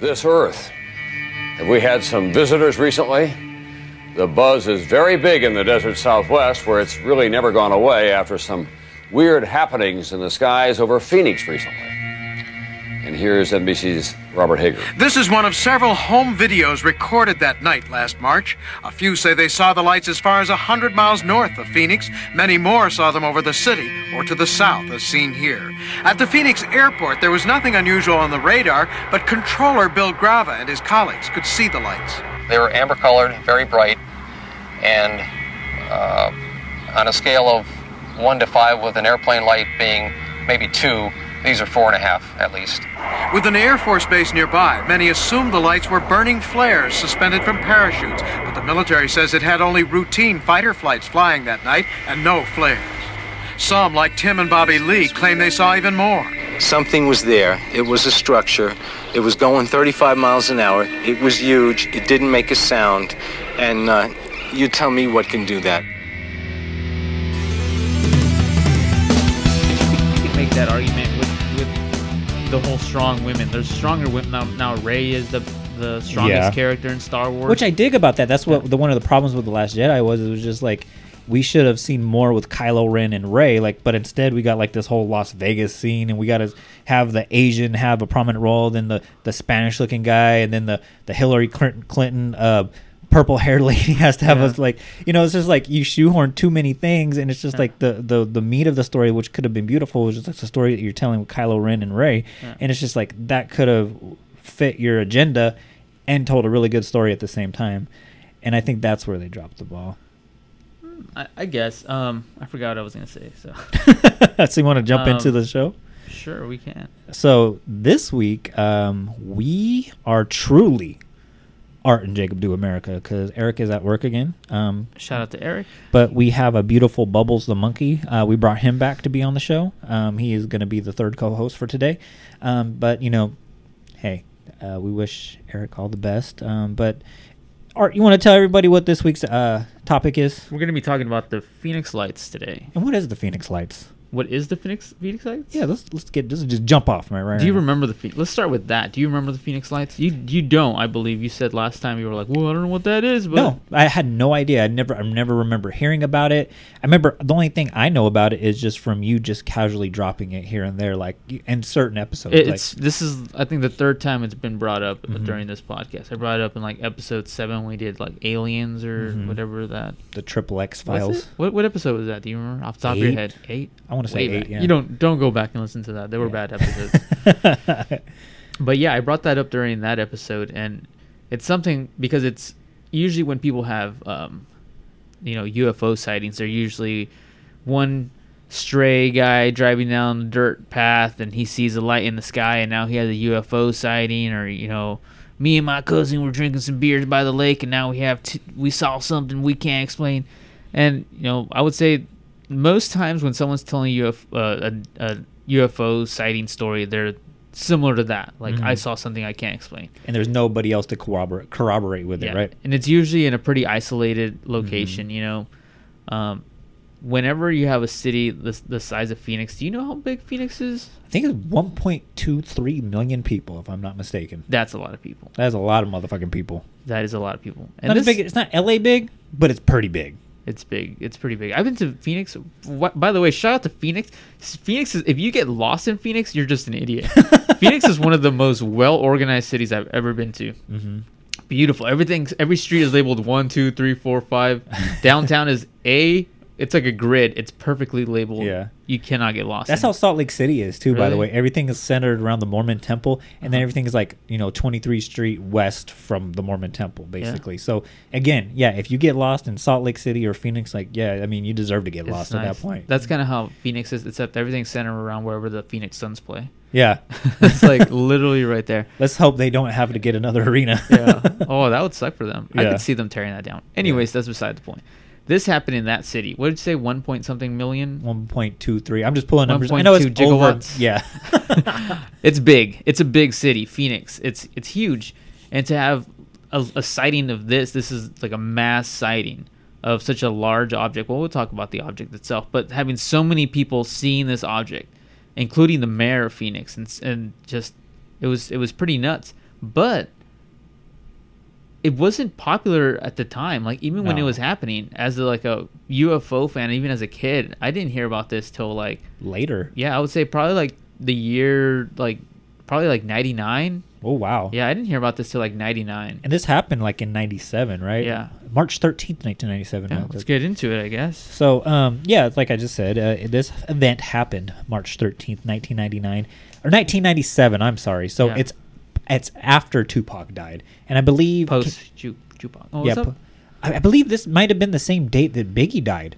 this Earth. Have we had some visitors recently? The buzz is very big in the desert southwest, where it's really never gone away after some weird happenings in the skies over Phoenix recently. And here's NBC's Robert Hager. This is one of several home videos recorded that night last March. A few say they saw the lights as far as 100 miles north of Phoenix. Many more saw them over the city or to the south, as seen here. At the Phoenix airport, there was nothing unusual on the radar, but controller Bill Grava and his colleagues could see the lights. They were amber colored, very bright, and uh, on a scale of one to five, with an airplane light being maybe two, these are four and a half at least. With an Air Force base nearby, many assumed the lights were burning flares suspended from parachutes, but the military says it had only routine fighter flights flying that night and no flares. Some, like Tim and Bobby Lee, claim they saw even more. Something was there. It was a structure. It was going 35 miles an hour. It was huge. It didn't make a sound. And uh, you tell me what can do that. You can make that argument with, with the whole strong women. There's stronger women now. Now Rey is the the strongest Yeah. character in Star Wars. Which I dig about that. That's what the one of the problems with the Last Jedi was. It was just like we should have seen more with Kylo Ren and Rey. Like, but instead we got like this whole Las Vegas scene, and we got to have the Asian have a prominent role, then the the Spanish looking guy, and then the the Hillary Clinton, Clinton uh, purple haired lady has to have Yeah. us like you know it's just like you shoehorn too many things, and it's just Yeah. like the the the meat of the story, which could have been beautiful, was just like the story that you're telling with Kylo Ren and Rey, Yeah. and it's just like that could have fit your agenda and told a really good story at the same time. And I think that's where they dropped the ball. I, I guess. Um, I forgot what I was gonna say. So so you want to jump into Um, the show? sure, we can. So this week, um, we are truly Art and Jacob Do America because Eric is at work again. Um, Shout out to Eric. but we have a beautiful Bubbles the monkey. Uh, we brought him back to be on the show. Um, he is going to be the third co-host for today. Um, but you know, hey, uh, we wish Eric all the best. Um, but Art, you want to tell everybody what this week's uh, topic is? We're gonna be talking about the Phoenix Lights today. And what is the Phoenix Lights? What is the Phoenix Phoenix Lights? Yeah, let's let's get let's just jump off right right. Do you now. remember the? Let's start with that. Do you remember the Phoenix Lights? You you don't, I believe. You said last time you were like, well, I don't know what that is, but No, I had no idea. I never, I never remember hearing about it. I remember the only thing I know about it is just from you just casually dropping it here and there, like in certain episodes. It- like, it's this is I think the third time it's been brought up Mhm. during this podcast. I brought it up in like episode seven when we did like aliens or Mhm. whatever that. the Triple X files. What what episode was that? Do you remember off the top of your head? Eight. I wanna say eight, yeah. You don't don't go back and listen to that. They were Yeah. bad episodes. but yeah, I brought that up during that episode, and it's something because it's usually when people have, um, you know, UFO sightings, they're usually one stray guy driving down the dirt path and he sees a light in the sky and now he has a UFO sighting, or you know, me and my cousin were drinking some beers by the lake and now we have t- we saw something we can't explain, and you know, I would say most times when someone's telling you a, uh, a, a UFO sighting story, they're similar to that. Like I Mhm. saw something I can't explain. and there's nobody else to corroborate corroborate with it, right? And it's usually in a pretty isolated Mm-hmm. location. You know, um, whenever you have a city the the size of Phoenix, do you know how big Phoenix is? I think it's 1.23 million people, if I'm not mistaken. That's a lot of people. That's a lot of motherfucking people. That is a lot of people. And not this- big. It's not LA big, but it's pretty big. It's big. It's pretty big. I've been to Phoenix. What, by the way, shout out to Phoenix. Phoenix is if you get lost in Phoenix, you're just an idiot. Phoenix is one of the most well organized cities I've ever been to. Mm-hmm. Beautiful. Everything. Every street is labeled one, two, three, four, five. Downtown is A. It's like a grid. It's perfectly labeled. Yeah. You cannot get lost. That's how. Salt Lake City is too. By the way, everything is centered around the Mormon Temple, and then Uh-huh. everything is like you know 23 Street west from the Mormon Temple, basically. So again, yeah, if you get lost in Salt Lake City or Phoenix, like yeah, I mean you deserve to get It's lost at that point. That's kind of how Phoenix is, except everything's centered around wherever the Phoenix Suns play. yeah, it's like literally right there. Let's hope they don't have to get another arena. yeah. Oh, that would suck for them. Yeah. I could see them tearing that down. Anyways, that's beside the point. This happened in that city. What did you say? One point something million. 1.23. I'm just pulling numbers. I know it's 1.2 over. Yeah. it's big. It's a big city, Phoenix. It's it's huge, and to have a, a sighting of this, this is like a mass sighting of such a large object. Well, we'll talk about the object itself, but having so many people seeing this object, including the mayor of Phoenix, and and just it was it was pretty nuts. but it wasn't popular at the time. Like even when it was happening, as a, like a UFO fan, even as a kid, I didn't hear about this till like Later. yeah, I would say probably like the year like probably like ninety nine. Oh wow. Yeah, I didn't hear about this till like ninety nine. And this happened like in '97, right? Yeah. March 13th, 1997. Yeah, Uh, let's get into it, I guess. So, um, yeah, like I just said, uh, this event happened March 13th, 1999, or 1997. I'm sorry. So Yeah. it's it's after Tupac died, and I believe Post Ju- Tupac. Oh, yeah, po- I, I believe this might have been the same date that Biggie died.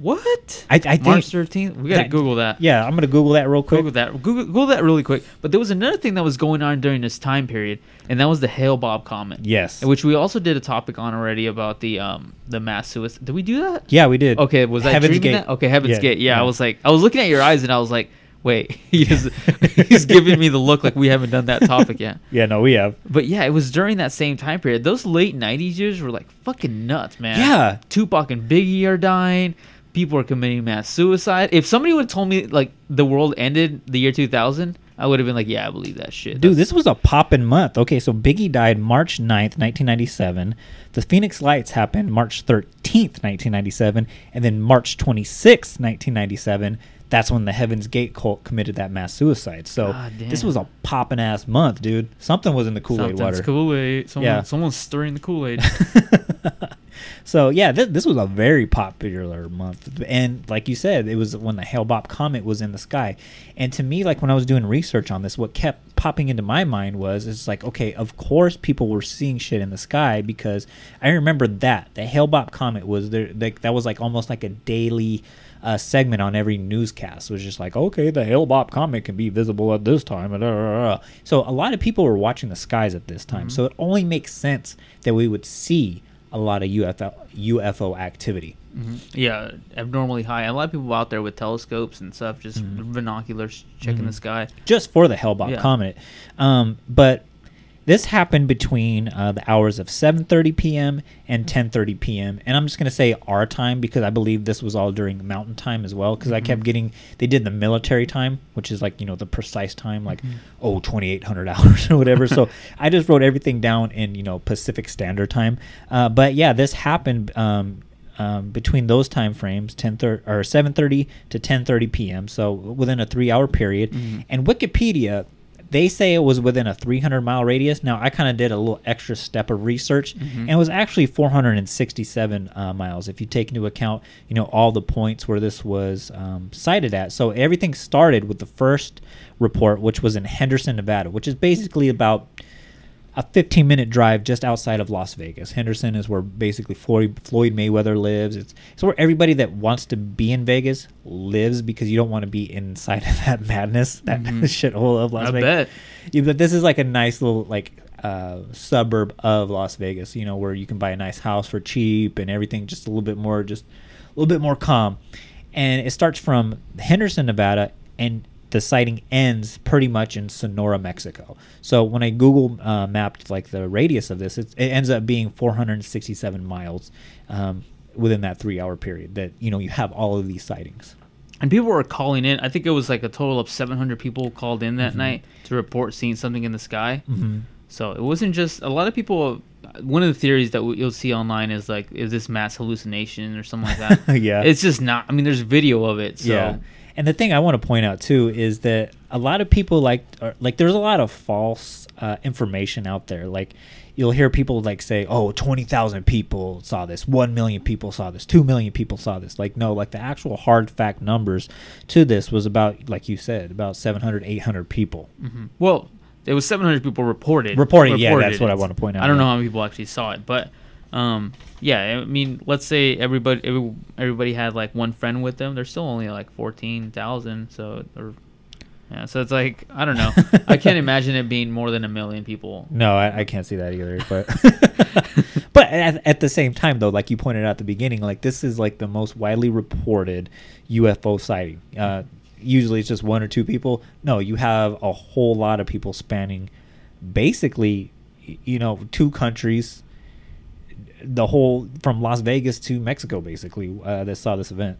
What? I, I think. March thirteenth. We gotta that- Google that. Yeah, I'm gonna Google that real quick. Google that. Google, Google that really quick. But there was another thing that was going on during this time period, and that was the Hale-Bopp comment. Yes. Which we also did a topic on already about the um the mass suicide. Did we do that? Yeah, we did. Okay, was that Heaven's dreaming Gate. that? Okay, Heaven's Yeah, Gate. Yeah, yeah. I was like, I was looking at your eyes, and I was like, wait, he just, he's giving me the look like we haven't done that topic yet. Yeah, no, we have. But yeah, it was during that same time period. Those late '90s years were like fucking nuts, man. Yeah. Tupac and Biggie are dying. People are committing mass suicide. If somebody would have told me like the world ended the year 2000, I would have been like, yeah, I believe that shit. Dude, That's- this was a poppin' month. Okay, so Biggie died March 9th, 1997. The Phoenix Lights happened March 13th, 1997. And then March 26th, 1997, that's when the Heaven's Gate cult committed that mass suicide. So ah, God this was a poppin' ass month, dude. Something was in the Kool-Aid something's water. Kool-Aid. Someone, Yeah. someone's stirring the Kool-Aid. So yeah, th- this was a very popular month, and like you said, it was when the Hale Bopp comet was in the sky. And to me, like when I was doing research on this, what kept popping into my mind was, it's like, okay, of course people were seeing shit in the sky because I remember that the Hale Bopp comet was there. Like that was like almost like a daily. Uh, segment on every newscast was just like, okay, the Hale Bopp comet can be visible at this time. So a lot of people were watching the skies at this time. So it only makes sense that we would see a lot of UFO UFO activity. yeah, abnormally high. A lot of people out there with telescopes and stuff, just Mm-hmm. binoculars checking the sky. just for the Hale-Bopp Yeah. comet. Um, but this happened between uh, the hours of 7:30 p.m. and 10:30 p.m. And I'm just gonna say our time because I believe this was all during Mountain Time as well. Because I kept getting they did the military time, which is like you know the precise time, like oh 2,800 hours or whatever. so I just wrote everything down in you know Pacific Standard Time. Uh, but yeah, this happened. Um, um, between those time frames, 10 thir- or 7:30 to 10:30 p.m. So within a three-hour period. And Wikipedia, they say it was within a 300 mile radius. Now I kind of did a little extra step of research, and it was actually 467 uh, miles if you take into account, you know, all the points where this was um, sighted at. So everything started with the first report, which was in Henderson, Nevada, which is basically about a 15 minute drive just outside of Las Vegas. Henderson is where basically Floyd, Floyd Mayweather lives. It's, it's where everybody that wants to be in Vegas lives because you don't want to be inside of that madness, that shithole of Las I Vegas. bet. Yeah, but this is like a nice little like uh, suburb of Las Vegas, you know, where you can buy a nice house for cheap and everything just a little bit more, just a little bit more calm. And it starts from Henderson, Nevada, and the sighting ends pretty much in Sonora, Mexico. So when I Google uh, mapped like the radius of this, it's, it ends up being 467 miles um, within that three-hour period. That you know you have all of these sightings. And people were calling in. I think it was like a total of 700 people called in that Mm-hmm. night to report seeing something in the sky. Mm-hmm. So it wasn't just a lot of people. One of the theories that you'll see online is like, is this mass hallucination or something like that? Yeah. It's just not. I mean, there's video of it. So Yeah. And the thing I want to point out too is that a lot of people like are, like there's a lot of false uh, information out there. Like you'll hear people like say, "Oh, 20,000 people saw this. 1 million people saw this. 2 million people saw this." Like no, like the actual hard fact numbers to this was about like you said, about 700 800 people. Well, it was 700 people reported. Reported, yeah, that's what I wanna point out, I don't know how many people actually saw it, but um, yeah, I mean, let's say everybody every, everybody had like one friend with them. There's still only like 14,000, so or yeah, so it's like I don't know. I can't imagine it being more than a million people. No, I, I can't see that either. But but at, at the same time, though, like you pointed out at the beginning, like this is like the most widely reported UFO sighting. Uh, usually, it's just one or two people. No, you have a whole lot of people spanning, basically, you know, two countries, the whole from Las Vegas to Mexico, basically, uh, that saw this event.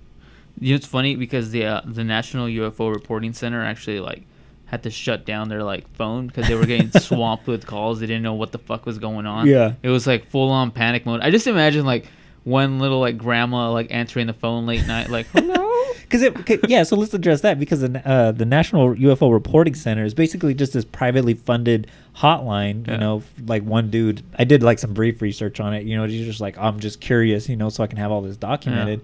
You know, it's funny because the uh, the National UFO Reporting Center actually like had to shut down their like phone because they were getting swamped with calls. They didn't know what the fuck was going on. Yeah. it was like full on panic mode. I just imagine like one little like grandma like answering the phone late night, like hello. Because it, 'cause- yeah, so let's address that because the uh, the National UFO Reporting Center is basically just this privately funded hotline. You Yeah. know, like one dude, I did like some brief research on it. You know, he's just like, I'm just curious, you know, so I can have all this documented.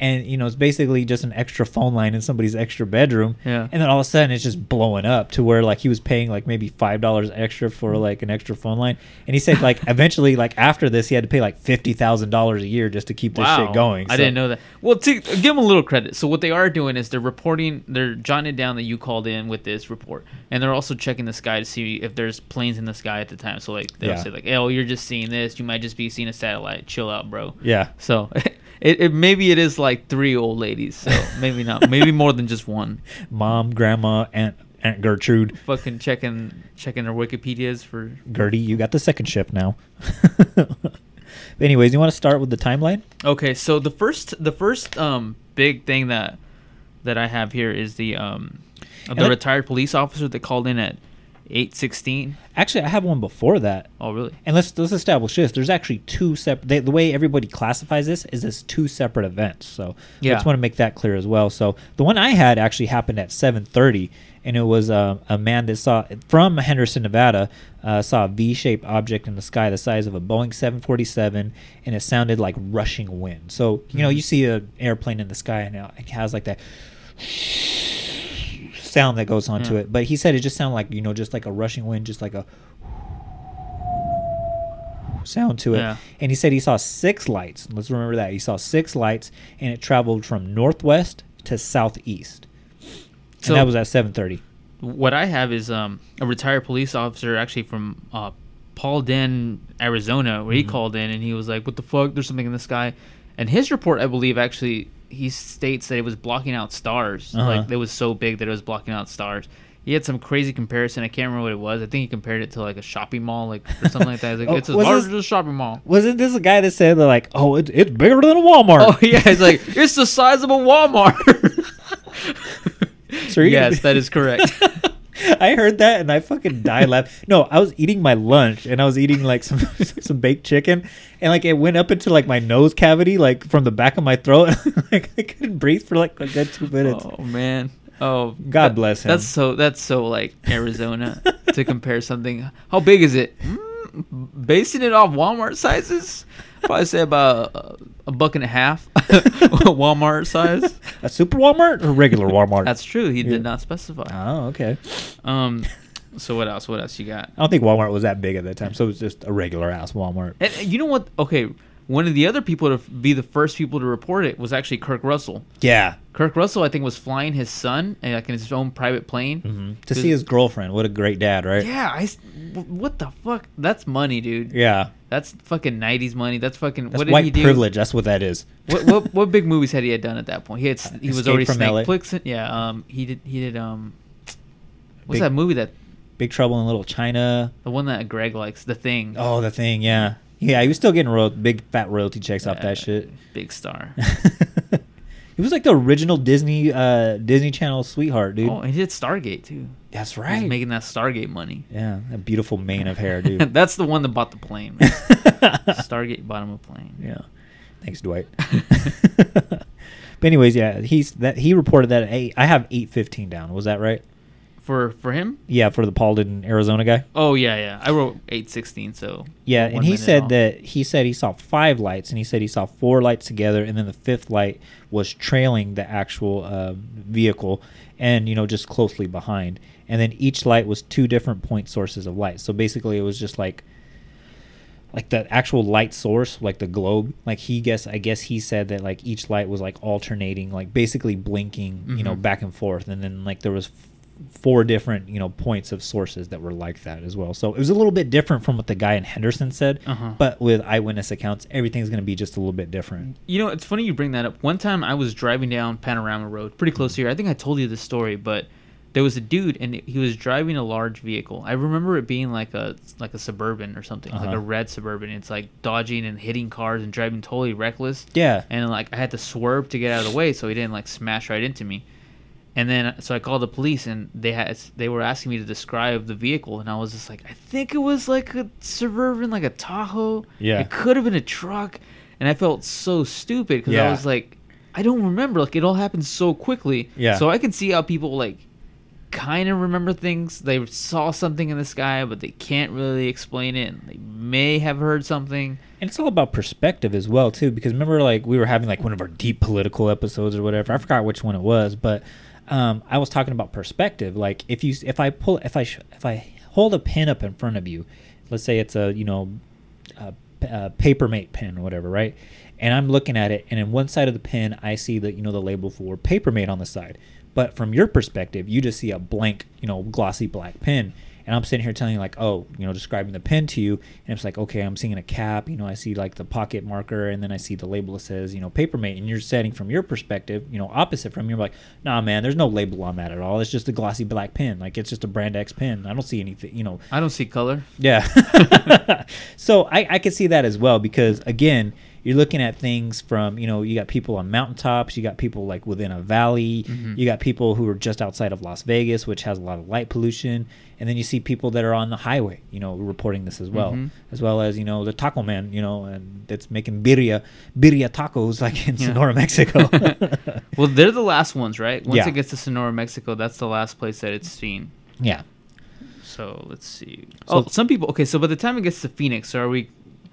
And you know, it's basically just an extra phone line in somebody's extra bedroom. Yeah. And then all of a sudden, it's just blowing up to where like he was paying like maybe five dollars extra for like an extra phone line. And he said like eventually, like after this, he had to pay like fifty thousand dollars a year just to keep this shit going. I didn't know that. Well, to give them a little credit. So what they are doing is they're reporting, they're jotting it down that you called in with this report, and they're also checking the sky to see if there's planes in the sky at the time. So like they'll Yeah. say like, "Oh, you're just seeing this. You might just be seeing a satellite. Chill out, bro." Yeah. So. It, it maybe it is like three old ladies, so maybe not. Maybe more than just one. Mom, grandma, aunt, aunt Gertrude. Fucking checking checking their Wikipedia's for Gertie, you got the second shift now. Anyways, you want to start with the timeline? Okay, so the first the first um big thing that that I have here is the um the let- retired police officer that called in at eight sixteen. Actually, I have one before that. Oh really? And let's let's establish this. There's actually two separate. The way everybody classifies this is as two separate events. So yeah. I just want to make that clear as well. So the one I had actually happened at 7:30, and it was uh, a man that saw from Henderson, Nevada, uh, saw a V-shaped object in the sky the size of a Boeing 747, and it sounded like rushing wind. So you know you see an airplane in the sky, and it has like that sound that goes onto Yeah. it. But he said it just sounded like you know just like a rushing wind, just like a sound to it. Yeah. And he said he saw six lights. Let's remember that. He saw six lights and it traveled from northwest to southeast. So- and that was at 7:30. What I have is um a retired police officer actually from uh Paulden, Arizona, where he Mm-hmm. called in and he was like, "What the fuck? There's something in the sky." And his report, I believe, actually he states that it was blocking out stars. Uh-huh. Like it was so big that it was blocking out stars. He had some crazy comparison. I can't remember what it was. I think he compared it to like a shopping mall, like or something like that. He's like, Oh, it's as large as a shopping mall. Wasn't this a guy that said that like, "Oh, it, it's bigger than a Walmart"? Oh yeah, it's like it's the size of a Walmart. So yes, that is correct. I heard that and I fucking died laughing. No, I was eating my lunch and I was eating like some some baked chicken and like it went up into like my nose cavity, like from the back of my throat. like I couldn't breathe for like a good two minutes. Oh man. Oh God that- bless him. That's so that's so like Arizona to compare something. How big is it? Mm, basing it off Walmart sizes, probably say about a, a buck and a half. Walmart size. A super Walmart or regular Walmart? That's true. He Yeah. did not specify. oh, okay. Um. So what else? What else you got? I don't think Walmart was that big at that time, so it was just a regular ass Walmart. And and you know what? Okay, one of the other people to be the first people to report it was actually Kurt Russell. Yeah, Kurt Russell, I think, was flying his son uh, like in his own private plane. Mm-hmm. to see his girlfriend. What a great dad, right? Yeah, I. What the fuck? That's money, dude. Yeah. That's fucking '90s money. That's fucking. That's what did white he do? privilege. That's what that is. What, what what big movies had he had done at that point? He had he was already from Snake. Plissken. Yeah. Um. He did. He did. Um. What's Big- that movie that Big Trouble in Little China. the one that Greg likes? The Thing. Oh, the thing. Yeah. Yeah, he was still getting royal, big fat royalty checks off that shit. Big star. he was like the original Disney uh Disney Channel sweetheart, dude. oh, and he did Stargate too. That's He was right. making that Stargate money. yeah, that beautiful mane of hair, dude. That's the one that bought the plane. man. Stargate bought him a plane. Yeah. Thanks, Dwight. but anyways, yeah, he's that he reported that at eight. I have eight fifteen down. Was that right? For for him? Yeah, for the Paulden, Arizona guy. Oh yeah, yeah. I wrote eight sixteen. So Yeah, and he said off. that he said he saw five lights, and he said he saw four lights together, and then the fifth light was trailing the actual uh, vehicle, and you know just closely behind, and then each light was two different point sources of light. So basically, it was just like like the actual light source, like the globe. Like he guess, I guess he said that like each light was like alternating, like basically blinking, you know, Mhm. back and forth, and then like there was four different you know points of sources that were like that as well. So it was a little bit different from what the guy in Henderson said, Uh-huh. but with eyewitness accounts, everything's going to be just a little bit different. You know, it's funny you bring that up. One time I was driving down Panorama Road, pretty close here. I think I told you this story, but there was a dude and he was driving a large vehicle. I remember it being like a like a suburban or something, like Uh-huh. a red suburban. It's like dodging and hitting cars and driving totally reckless. Yeah. And like I had to swerve to get out of the way so he didn't like smash right into me. And then so I called the police and they had they were asking me to describe the vehicle and I was just like I think it was like a suburban like a Tahoe. Yeah. It could have been a truck and I felt so stupid cuz I was like I don't remember like it all happened so quickly. Yeah. So I can see how people like kind of remember things. They saw something in the sky but they can't really explain it. And they may have heard something. And it's all about perspective as well too, because remember, like we were having like one of our deep political episodes or whatever. I forgot which one it was, but um, I was talking about perspective. Like if you, if I pull, if I, if I hold a pen up in front of you, let's say it's a you know, a, a papermate pen or whatever, right? And I'm looking at it, and in one side of the pen, I see the you know the label for papermate on the side. But from your perspective, you just see a blank, you know, glossy black pen. And I'm sitting here telling you like, oh, you know, describing the pen to you, and it's like, okay, I'm seeing a cap, you know, I see like the pocket marker, and then I see the label that says, you know, papermate, and you're setting from your perspective, you know, opposite from you, you're like, nah, man, there's no label on that at all. It's just a glossy black pen, like it's just a brand X pen. I don't see anything, you know, I don't see color. yeah. so I, I could see that as well because again, you're looking at things from you know you got people on mountaintops, you got people like within a valley, you got people who are just outside of Las Vegas, which has a lot of light pollution, and then you see people that are on the highway, you know, reporting this as well, Mhm. as well as you know the taco man, you know, and that's making birria birria tacos like in Yeah. Sonora, Mexico. Well, they're the last ones, right? Once Yeah. it gets to Sonora, Mexico, that's the last place that it's seen. yeah. So let's see. So- oh, some people. Okay, so by the time it gets to Phoenix, so are we?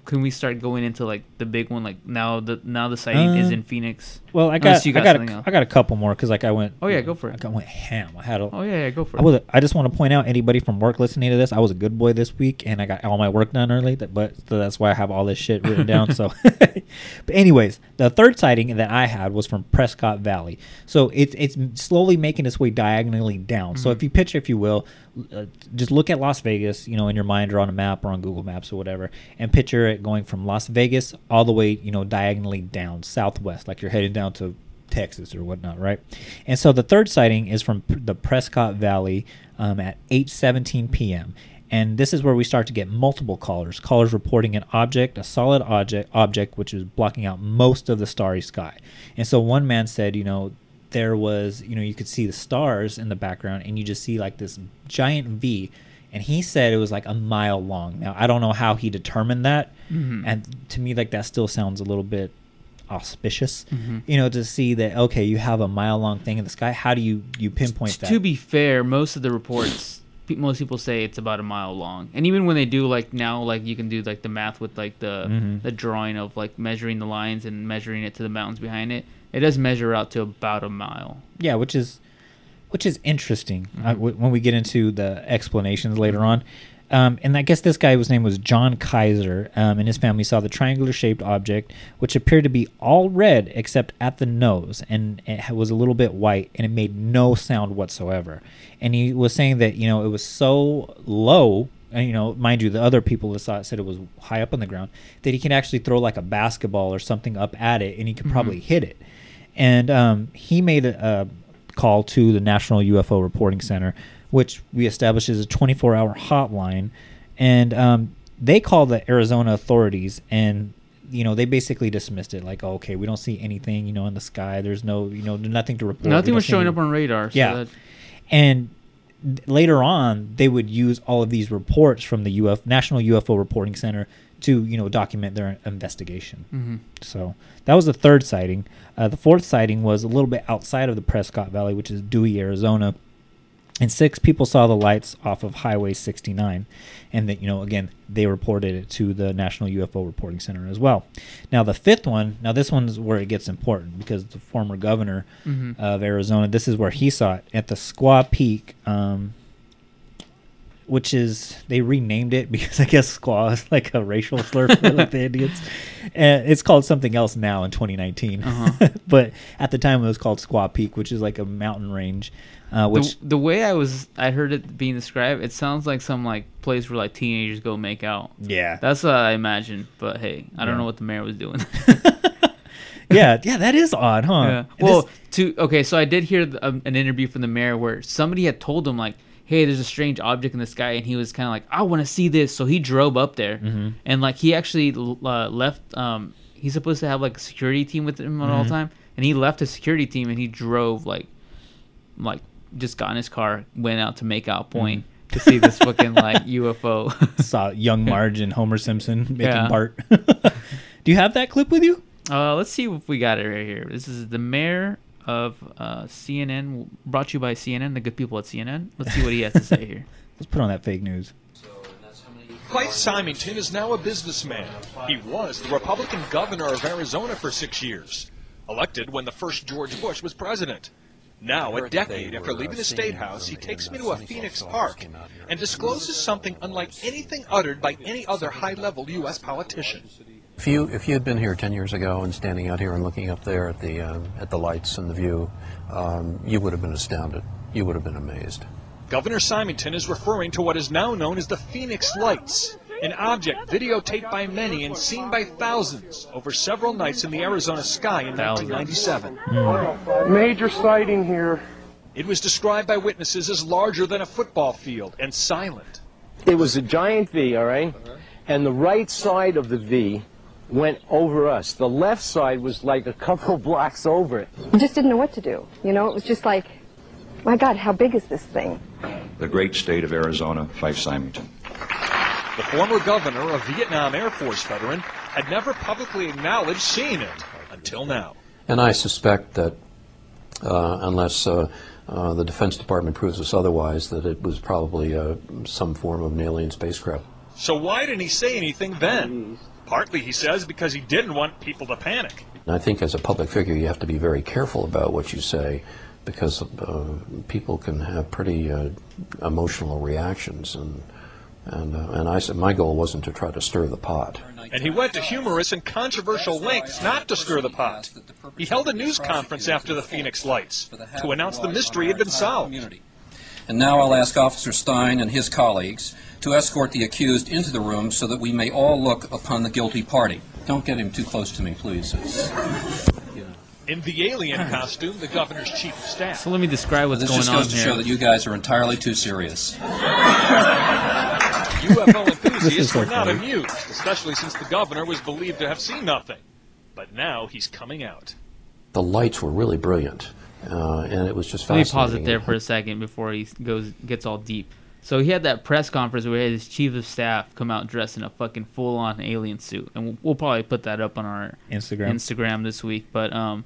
Can we start going into like the big one? Like now the now the sighting is Uh, in Phoenix. Well, I Unless got, you I got got, something a, else. I got a couple more because like I went. Oh, yeah, go for it. I went ham. I had a, Oh yeah, yeah, go for I it. was. I just want to point out anybody from work listening to this. I was a good boy this week, and I got all my work done early. That, but so that's why I have all this shit written down. So, but anyways, the third sighting that I had was from Prescott Valley. So it's it's slowly making its way diagonally down. So Mm-hmm. if you picture, if you will, uh, just look at Las Vegas, you know, in your mind or on a map or on Google Maps or whatever, and picture it going from Las Vegas all the way, you know, diagonally down southwest, like you're heading down to Texas or whatnot, right? And so the third sighting is from the Prescott Valley um, at 8:17 p.m. And this is where we start to get multiple callers. Callers reporting an object, a solid object, object which is blocking out most of the starry sky. And so one man said, you know, there was, you know, you could see the stars in the background, and you just see like this giant V. And he said it was like a mile long. Now I don't know how he determined that, Mhm. and to me, like that still sounds a little bit auspicious. Mhm. You know, to see that okay, you have a mile long thing in the sky. How do you you pinpoint T- that? To be fair, most of the reports, most people say it's about a mile long, and even when they do like now, like you can do like the math with like the Mhm. the drawing of like measuring the lines and measuring it to the mountains behind it. It does measure out to about a mile. yeah, which is which is interesting uh, Mhm. w- when we get into the explanations later on. Um, and I guess this guy, whose name was John Kaiser, um, and his family saw the triangular shaped object, which appeared to be all red except at the nose, and it was a little bit white, and it made no sound whatsoever. And he was saying that you know it was so low, and you know, mind you, the other people that saw it said it was high up on the ground that he could actually throw like a basketball or something up at it, and he could Mhm. probably hit it. And um, he made a, a call to the National UFO Reporting Center, which we established is a 24 hour hotline. And um, they called the Arizona authorities and you know they basically dismissed it like oh, okay we don't see anything you know in the sky there's no you know nothing to report Nothing was showing up on radar. So Yeah. that- and th- later on they would use all of these reports from the UF National UFO Reporting Center to you know document their investigation Mhm. so that was the third sighting. Uh, the fourth sighting was a little bit outside of the Prescott Valley, which is Dewey, Arizona. And six people saw the lights off of Highway 69. And that, you know, again, they reported it to the National UFO Reporting Center as well. Now, the fifth one, now this one's where it gets important because the former governor Mhm. of Arizona, this is where he saw it at the Squaw Peak. Um, which is they renamed it because I guess squaw is like a racial slur for like the Indians, and it's called something else now in 2019. Uh-huh. but at the time it was called Squaw Peak, which is like a mountain range, uh, which the, the way I was, I heard it being described, it sounds like some like place where like teenagers go make out. yeah, That's what I imagine. But hey, I don't know what the mayor was doing. yeah, yeah, that is odd, huh? Yeah. Well, this- to okay, so I did hear the, um, an interview from the mayor where somebody had told him like, "Hey, there's a strange object in the sky," and he was kind of like, "I want to see this." So he drove up there, Mhm. and like he actually uh, left. Um, he's supposed to have like a security team with him at all Mhm. time, and he left his security team and he drove like like just got in his car, went out to make out point to see this fucking like UFO. Saw young Marge and Homer Simpson making Yeah. Bart. Do you have that clip with you? Uh, let's see if we got it right here. This is the mayor of uh, CNN, brought to you by CNN, the good people at CNN. Let's see what he has to say here. Let's put on that fake news. Fife Symington is now a businessman. He was the Republican governor of Arizona for six years, elected when the first George Bush was president. Now, a decade after leaving the State House, he takes me to a Phoenix park and discloses something unlike anything uttered by any other high level U.S. politician. If you if you had been here 10 years ago and standing out here and looking up there at the um, at the lights and the view, um, you would have been astounded. You would have been amazed. Governor Symington is referring to what is now known as the Phoenix Lights, an object videotaped by many and seen by thousands over several nights in the Arizona sky in Thousands. 1997. Major sighting here. It was described by witnesses as larger than a football field and silent. It was a giant V, all right? And the right side of the V went over us. The left side was like a couple blocks over it. I just didn't know what to do. You know, it was just like, my God, how big is this thing? the great state of Arizona, Fife Symington. The former governor, a Vietnam Air Force veteran, had never publicly acknowledged seeing it until now. And I suspect that uh, unless uh, uh, the Defense Department proves us otherwise, that it was probably uh, some form of an alien spacecraft. So why didn't he say anything then? Partly, he says, because he didn't want people to panic. I think as a public figure, you have to be very careful about what you say because uh, people can have pretty uh, emotional reactions. And, and, uh, and I said my goal wasn't to try to stir the pot. And he went to humorous and controversial lengths not to stir the pot. He held a news conference after the Phoenix Lights to announce the mystery had been solved. And now I'll ask Officer Stein and his colleagues to escort the accused into the room so that we may all look upon the guilty party. Don't get him too close to me, please. It's- In the alien costume, the governor's chief of staff. So let me describe what's this going just on goes to show that you guys are entirely too serious. UFO enthusiasts so were not funny. amused, especially since the governor was believed to have seen nothing. But now he's coming out. The lights were really brilliant, uh, and it was just fascinating. Let me fascinating. pause it there for a second before he goes gets all deep. So he had that press conference where he had his chief of staff come out dressed in a fucking full on alien suit, and we'll, we'll probably put that up on our Instagram. Instagram this week. But um,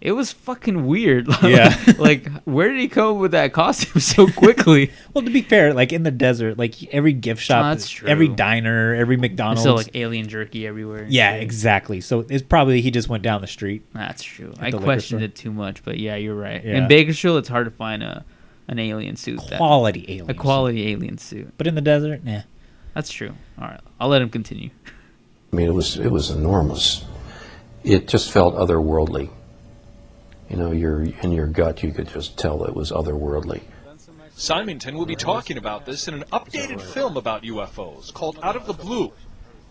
it was fucking weird. Yeah. like where did he come up with that costume so quickly? Well, to be fair, like in the desert, like every gift shop, Oh, every diner, every McDonald's. still like alien jerky everywhere. yeah, shit. exactly. So it's probably he just went down the street. That's true. I questioned it too much, but yeah, you're right. Yeah. In Bakersfield, it's hard to find a an alien suit. that- Quality alien. a quality alien suit. But in the desert, nah. That's true. All right, I'll let him continue. I mean, it was it was enormous. It just felt otherworldly. You know, your in your gut, you could just tell it was otherworldly. Symington will be talking about this in an updated film about UFOs called Out of the Blue.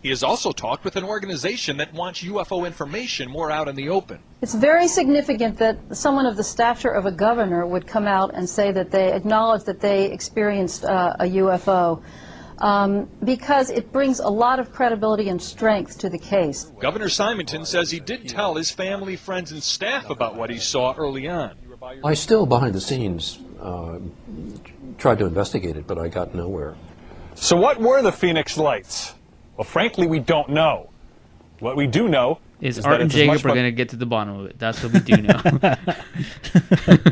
He has also talked with an organization that wants UFO information more out in the open. It's very significant that someone of the stature of a governor would come out and say that they acknowledge that they experienced uh, a UFO um, because it brings a lot of credibility and strength to the case. Governor Symington says he did tell his family, friends, and staff about what he saw early on. I still, behind the scenes, uh, tried to investigate it, but I got nowhere. So, what were the Phoenix Lights? Well, frankly, we don't know. What we do know Is, is Art that and it's as much Jacob are going to get to the bottom of it. That's what we do know.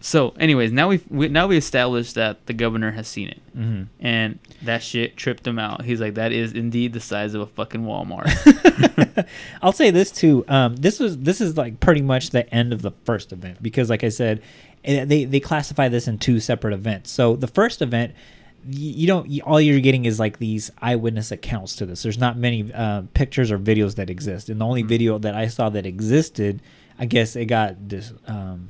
so, anyways, now we've we, now we established that the governor has seen it, Mhm. and that shit tripped him out. He's like, "That is indeed the size of a fucking Walmart." I'll say this too. Um, this was this is like pretty much the end of the first event because, like I said, eh, they they classify this in two separate events. So the first event, y- you don't you, all you're getting is like these eyewitness accounts to this. There's not many uh, pictures or videos that exist, and the only video that I saw that existed, I guess it got dis, um,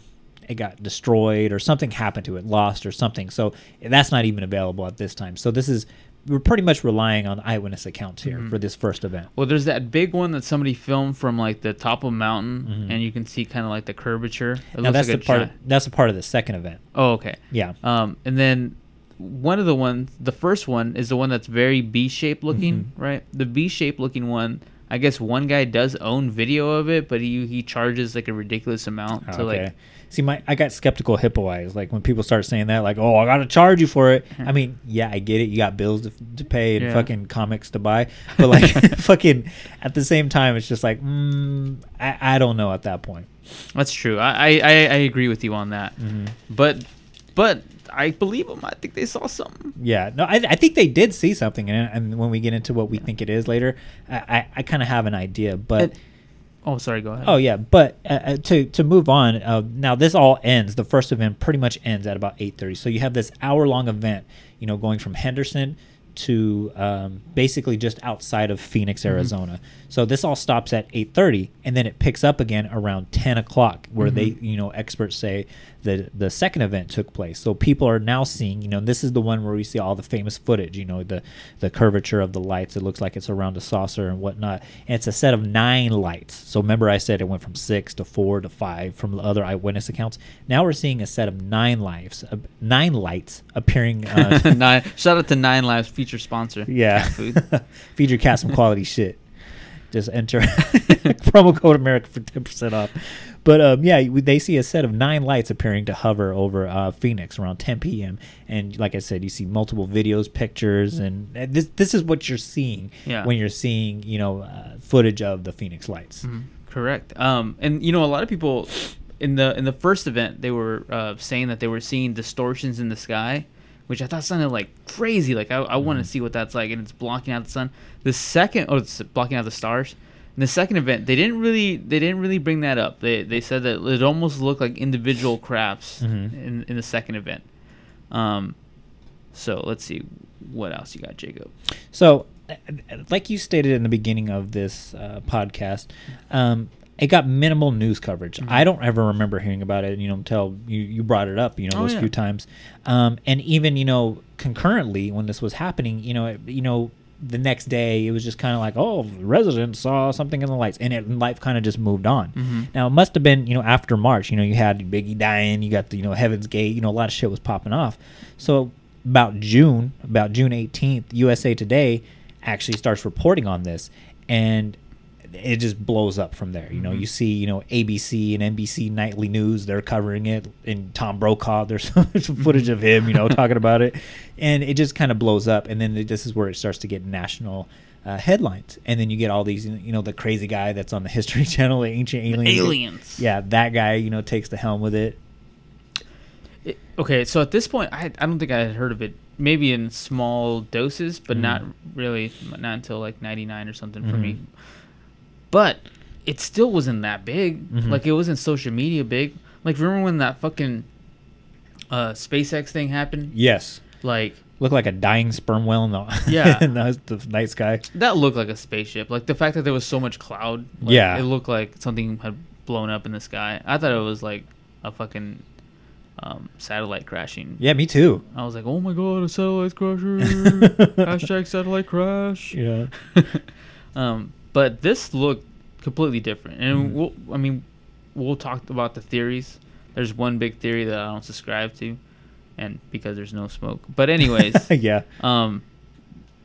it got destroyed or something happened to it, lost or something. So that's not even available at this time. So this is we're pretty much relying on eyewitness accounts here Mhm. for this first event. well, there's that big one that somebody filmed from like the top of a mountain, and you can see kind of like the curvature. It now that's like a the part. giant- Of, that's a part of the second event. Oh, okay. Yeah. Um, and then one of the ones, the first one is the one that's very B-shaped looking, Mm-hmm. right? The B-shaped looking one, I guess one guy does own video of it, but he he charges like a ridiculous amount to like. See, my I got skeptical hippo eyes. Like when people start saying that, like, "Oh, I gotta charge you for it." I mean, yeah, I get it. You got bills to, to pay and Yeah. fucking comics to buy, but like, fucking at the same time, it's just like, mm, I I don't know at that point. That's true. I I, I agree with you on that. Mhm. But but I believe them. I think they saw something. Yeah, no, I, I think they did see something, and, and when we get into what we think it is later, I I, I kind of have an idea, but. Oh, sorry. Go ahead. Oh yeah, but uh, uh, to to move on. Uh, now this all ends. The first event pretty much ends at about eight thirty. So you have this hour long event. You know, going from Henderson to um, basically just outside of Phoenix, Mm-hmm. Arizona. So this all stops at eight thirty, and then it picks up again around ten o'clock, where they Mhm. you know experts say that the second event took place. So people are now seeing. You know, this is the one where we see all the famous footage. You know, the the curvature of the lights. It looks like it's around a saucer and whatnot. And it's a set of nine lights. So remember, I said it went from six to four to five from the other eyewitness accounts. Now we're seeing a set of nine lights, uh, nine lights appearing. Uh, nine. Shout out to Nine Lives feature sponsor. yeah, Cat food. feed your cat some quality shit. Just enter promo code America for ten percent off. But um, yeah, they see a set of nine lights appearing to hover over uh, Phoenix around 10 p.m. And like I said, you see multiple videos, pictures, and this this is what you're seeing Yeah. when you're seeing you know uh, footage of the Phoenix lights. Mhm. Correct. Um, and you know, a lot of people in the in the first event they were uh, saying that they were seeing distortions in the sky, which I thought sounded like crazy. Like I, I want Mm-hmm. to see what that's like, and it's blocking out the sun. The second, oh, it's blocking out the stars. In the second event, they didn't really they didn't really bring that up. They they said that it almost looked like individual crafts Mhm. in in the second event. Um, so let's see what else you got, Jacob. So, uh, like you stated in the beginning of this uh, podcast, um, it got minimal news coverage. Mm-hmm. I don't ever remember hearing about it, you know, until you, you brought it up, you know, Oh, those yeah. few times. Um, and even, you know, concurrently when this was happening, you know, it, you know, the next day it was just kind of like, oh, residents saw something in the lights, and it, life kind of just moved on. Mhm. Now it must have been, you know, after March. You know, you had Biggie dying, you got the, you know, Heaven's Gate. You know, a lot of shit was popping off. So about June, about June 18th, USA Today actually starts reporting on this, and it just blows up from there. You know, Mhm. you see, you know, ABC and NBC nightly news, they're covering it, and Tom Brokaw, there's some footage of him, you know, talking about it, and it just kind of blows up, and then this is where it starts to get national. Uh, headlines, and then you get all these, you know, the crazy guy that's on the History Channel, the ancient aliens. aliens. Yeah, that guy, you know, takes the helm with it. It, okay, so at this point, I I don't think I had heard of it. Maybe in small doses, but Mhm. not really, not until like '99 or something for me. But it still wasn't that big. Mhm. Like it wasn't social media big. Like remember when that fucking uh, SpaceX thing happened? Yes. Like looked like a dying sperm whale in the Yeah. in the, the night sky. that looked like a spaceship. Like the fact that there was so much cloud. Like, Yeah. it looked like something had blown up in the sky. I thought it was like a fucking um, satellite crashing. Yeah, me too. I was like, oh my god, a satellite crasher. Hashtag satellite crash. Yeah. um, but this looked completely different, and Mhm. we'll, I mean, we'll talk about the theories. There's one big theory that I don't subscribe to, and because there's no smoke. But anyways, Yeah. Um,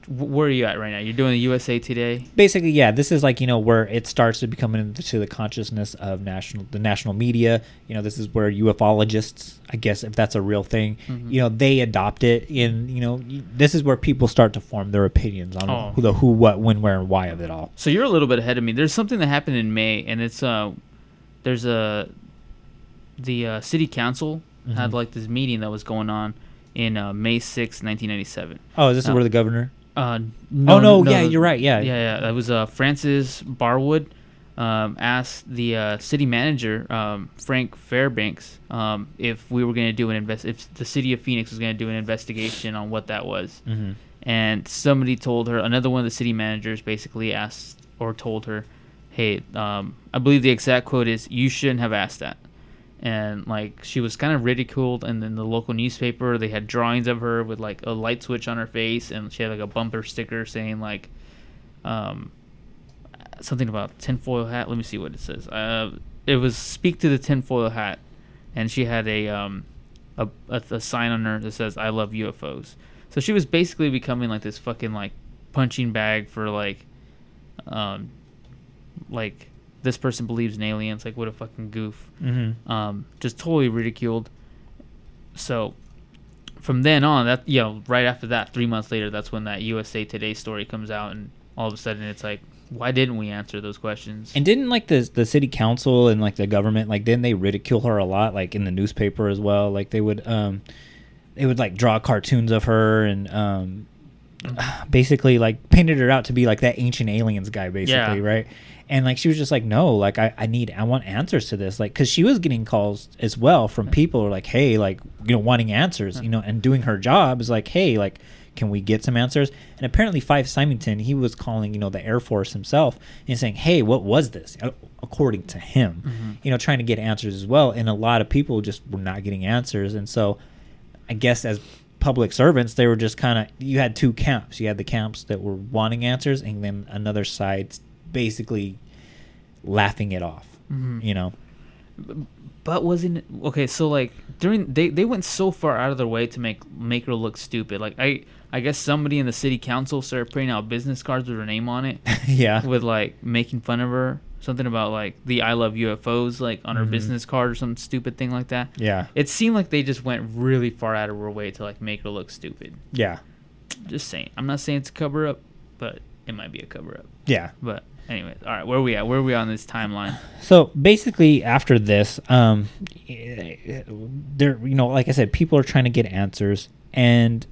where are you at right now? You're doing the USA Today. Basically, yeah, this is like you know where it starts to become into the consciousness of national the national media. You know, this is where ufologists, I guess, if that's a real thing, Mhm. you know, they adopt it. In you know, this is where people start to form their opinions on Oh. who, the who, what, when, where, and why of it all. So you're a little bit ahead of me. There's something that happened in May, and it's uh, there's a the uh, city council had Mhm. like this meeting that was going on in uh, May 6, 1997. Oh, is this Now- where the governor? Uh, Oh, no, yeah, you're right, yeah. yeah, yeah. That was uh, Frances Barwood um, asked the uh, city manager um, Frank Fairbanks um, if we were going to do an invest if the city of Phoenix was going to do an investigation on what that was. Mhm. And somebody told her, another one of the city managers basically asked or told her, "Hey, um, I believe the exact quote is, you shouldn't have asked that." And like she was kind of ridiculed and then the local newspaper they had drawings of her with like a light switch on her face and she had like a bumper sticker saying like um something about tinfoil hat. Let me see what it says. Uh it was speak to the tinfoil hat and she had a um a, a, a sign on her that says i love ufos so she was basically becoming like this fucking like punching bag for like um like this person believes in aliens. Like what a fucking goof. Mhm. Um, just totally ridiculed. So from then on, that you know, right after that, three months later, that's when that USA Today story comes out, and all of a sudden it's like, why didn't we answer those questions? And didn't like the the city council and like the government like didn't they ridicule her a lot like in the newspaper as well? Like they would um they would like draw cartoons of her and um basically like painted her out to be like that ancient aliens guy basically, Yeah. right? And like she was just like, no, like I, I need I want answers to this, like because she was getting calls as well from people who are like, hey, like you know wanting answers, you know, and doing her job is like, hey, like can we get some answers? And apparently, Fife Symington, he was calling, you know, the Air Force himself and saying, hey, what was this? According to him, Mhm. you know, trying to get answers as well. And a lot of people just were not getting answers. And so I guess as public servants, they were just kind of, you had two camps. You had the camps that were wanting answers, and then another side basically laughing it off, Mhm. you know? But wasn't okay? So like during they they went so far out of their way to make make her look stupid. Like I I guess somebody in the city council started printing out business cards with her name on it. Yeah. With like making fun of her. Something about like the I love UFOs like on her Mhm. business card or some stupid thing like that. Yeah. It seemed like they just went really far out of her way to like make her look stupid. Yeah. Just saying. I'm not saying it's a cover up, but it might be a cover up. Yeah. But anyway, all right, where are we at? Where are we on this timeline? So basically, after this, um, there, you know, like I said, people are trying to get answers, and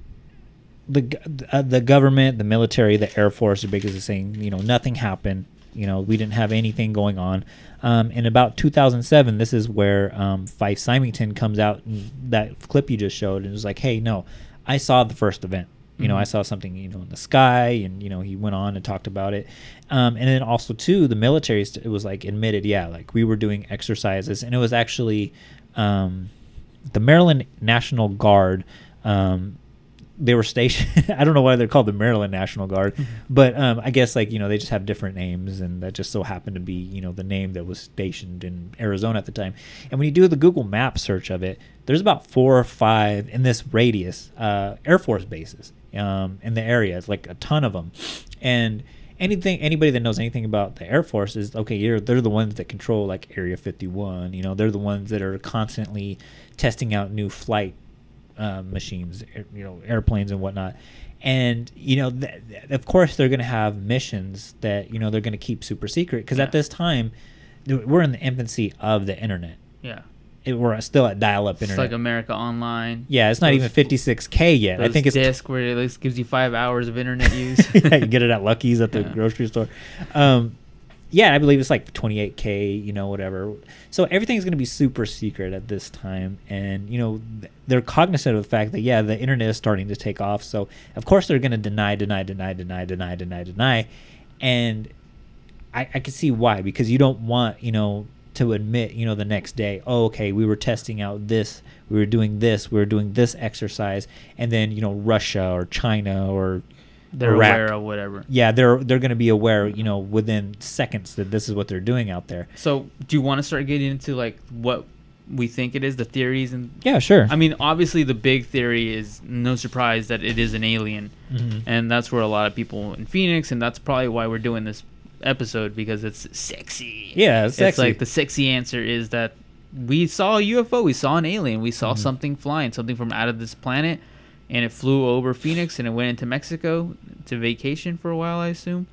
the uh, the government, the military, the air force are basically saying, you know, nothing happened. You know, we didn't have anything going on. Um, in about 2007, this is where um, Fife Symington comes out. That clip you just showed, and was like, hey, no, I saw the first event. You know, Mhm. I saw something, you know, in the sky, and you know, he went on and talked about it. Um, and then also too, the military, st- it was like admitted, yeah, like we were doing exercises, and it was actually um, the Maryland National Guard. Um, they were stationed. I don't know why they're called the Maryland National Guard, but um, I guess like you know they just have different names, and that just so happened to be you know the name that was stationed in Arizona at the time. And when you do the Google Map search of it, there's about four or five in this radius uh, Air Force bases um, in the area. It's like a ton of them, and anything anybody that knows anything about the Air Force is okay. You're, they're the ones that control like Area 51. You know, they're the ones that are constantly testing out new flight uh, machines, you know, airplanes and whatnot. And you know, th- th- of course, they're going to have missions that you know they're going to keep super secret because Yeah. at this time, we're in the infancy of the internet. Yeah. It, we're still at dial-up internet. It's like America Online. yeah, it's not Those- even 56k yet. I think it's disc where it at least gives you five hours of internet use. yeah, you get it at Lucky's at the Yeah. grocery store. Um, yeah, I believe it's like 28k, you know, whatever. So everything's going to be super secret at this time, and you know, they're cognizant of the fact that yeah, the internet is starting to take off. So of course they're going to deny, deny, deny, deny, deny, deny, deny, and I, I can see why because you don't want you know to admit you know the next day oh okay we were testing out this we were doing this we were doing this exercise and then you know Russia or China or They're Iraq- aware of whatever. yeah they're they're going to be aware you know within seconds that this is what they're doing out there So, do you want to start getting into like what we think it is, the theories and? Yeah, sure. I mean, obviously, the big theory is no surprise that it is an alien, Mhm. and that's where a lot of people in Phoenix, and that's probably why we're doing this episode because it's sexy. Yeah, it's sexy. like the sexy answer is that we saw a UFO, we saw an alien, we saw Mhm. something flying, something from out of this planet, and it flew over Phoenix and it went into Mexico to vacation for a while, I assume.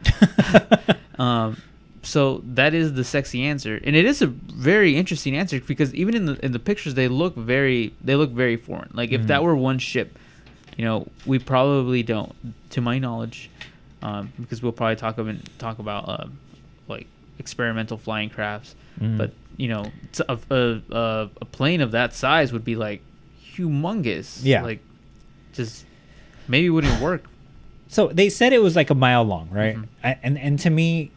um, so that is the sexy answer, and it is a very interesting answer because even in the in the pictures they look very they look very foreign. Like if Mhm. that were one ship, you know, we probably don't, to my knowledge, um, because we'll probably talk about talk about uh, like experimental flying crafts. Mhm. But you know, a, a, a a plane of that size would be like humongous. Yeah. like just maybe it wouldn't work. so they said it was like a mile long right Mm-hmm. I, and and to me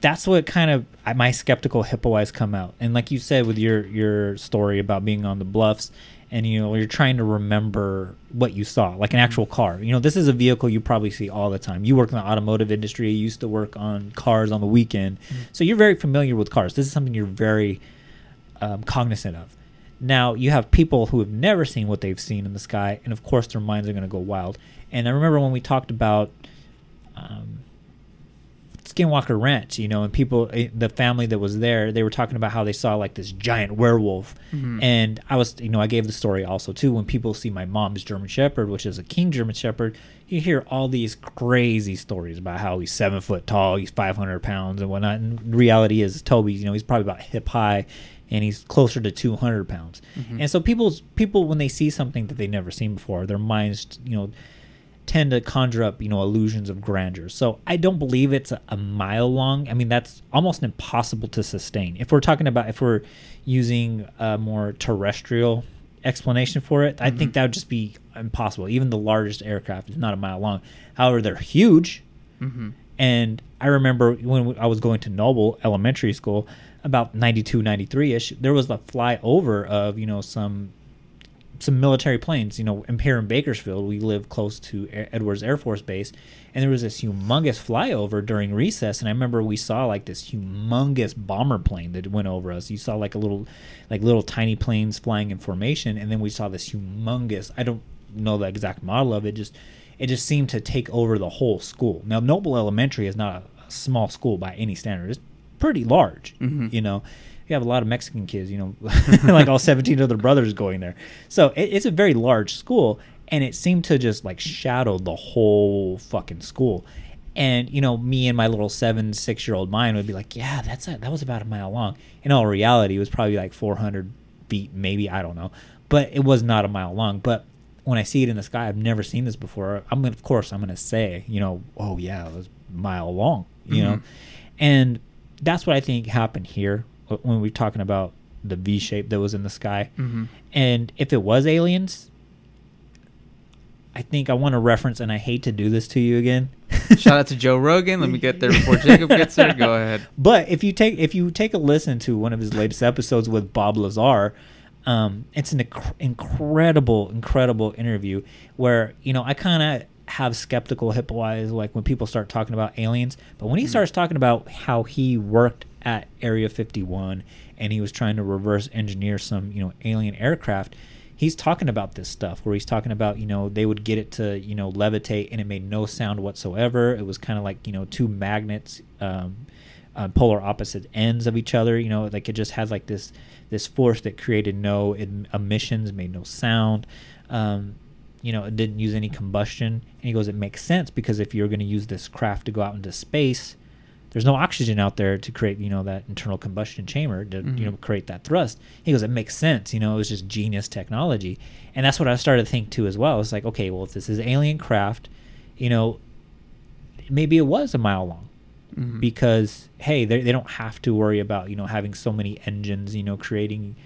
that's what kind of my skeptical hippo eyes come out and like you said with your your story about being on the bluffs and you know you're trying to remember what you saw like an actual car. You know this is a vehicle you probably see all the time. You work in the automotive industry. You used to work on cars on the weekend. So you're very familiar with cars. This is something you're very um, cognizant of. Now you have people who have never seen what they've seen in the sky, and of course their minds are going to go wild. And I remember when we talked about um, Skinwalker Ranch, you know, and people, eh, the family that was there, they were talking about how they saw like this giant werewolf. Mhm. And I was, you know, I gave the story also too. When people see my mom's German Shepherd, which is a King German Shepherd, you hear all these crazy stories about how he's seven foot tall, he's 500 pounds and whatnot. And reality is, Toby, you know, he's probably about hip high and he's closer to 200 pounds. Mhm. And so people's people, when they see something that they've never seen before, their minds, you know, tend to conjure up, you know, illusions of grandeur. So I don't believe it's a, a mile long. I mean, that's almost impossible to sustain. If we're talking about, if we're using a more terrestrial explanation for it, I think that would just be impossible. Even the largest aircraft is not a mile long. However, they're huge. Mhm. And I remember when I was going to Noble Elementary School, about 92, 93 ish, there was a flyover of, you know, some some military planes. You know, in here in Bakersfield, we live close to Edwards Air Force Base, and there was this humongous flyover during recess. And I remember we saw like this humongous bomber plane that went over us. You saw like a little, like little tiny planes flying in formation, and then we saw this humongous. I don't know the exact model of it. Just it just seemed to take over the whole school. Now, Noble Elementary is not a, a small school by any standard. It's pretty large. Mhm. You know, you have a lot of Mexican kids. You know, like all seventeen of their brothers going there. So it, it's a very large school, and it seemed to just like shadow the whole fucking school. And you know, me and my little seven, six year old mind would be like, "Yeah, that's a, that was about a mile long." In all reality, it was probably like four hundred feet, maybe I don't know, but it was not a mile long. But when I see it in the sky, I've never seen this before. I'm of course, I'm gonna say, you know, oh yeah, it was a mile long, you know, Mhm. and that's what I think happened here wh- when we're talking about the V shape that was in the sky. Mhm. And if it was aliens, I think I want to reference, and I hate to do this to you again. Shout out to Joe Rogan. Let me get there before Jacob gets there. Go ahead. But if you take if you take a listen to one of his latest episodes with Bob Lazar, um, it's an inc- incredible, incredible interview where you know I kind of have skeptical hip eyes like when people start talking about aliens, but when he starts talking about how he worked at Area 51 and he was trying to reverse engineer some you know alien aircraft. He's talking about this stuff where he's talking about, you know, they would get it to, you know, levitate and it made no sound whatsoever. It was kind of like, you know, two magnets um, polar opposite ends of each other. You know, like it just had like this this force that created no em- emissions, made no sound. Um, you know, it didn't use any combustion. And he goes, it makes sense because if you're going to use this craft to go out into space, there's no oxygen out there to create, you know, that internal combustion chamber to, Mhm. you know, create that thrust. He goes, it makes sense. You know, it was just genius technology. And that's what I started to think too as well. It's like, okay, well, if this is alien craft, you know, maybe it was a mile long Mhm. because hey they, they don't have to worry about you know having so many engines you know creating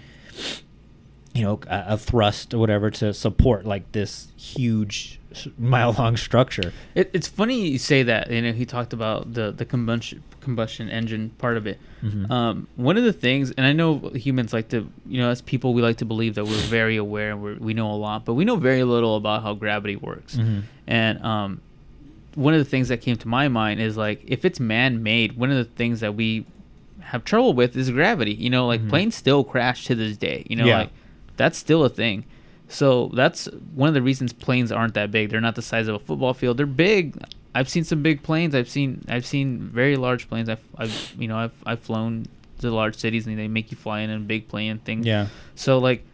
you know a, a thrust or whatever to support like this huge mile long structure It, it's funny you say that. You know, he talked about the the combustion combustion engine part of it. Mhm. Um, one of the things, and I know humans like to, you know, as people, we like to believe that we're very aware and we're, we know a lot, but we know very little about how gravity works. Mhm. And um, one of the things that came to my mind is like, if it's man made, one of the things that we have trouble with is gravity. You know, like Mhm. planes still crash to this day. You know, Yeah. like that's still a thing. So that's one of the reasons planes aren't that big. They're not the size of a football field. They're big. I've seen some big planes. I've seen I've seen very large planes. I've, I've you know I've I've flown to large cities and they make you fly in a big plane and things. Yeah. So like,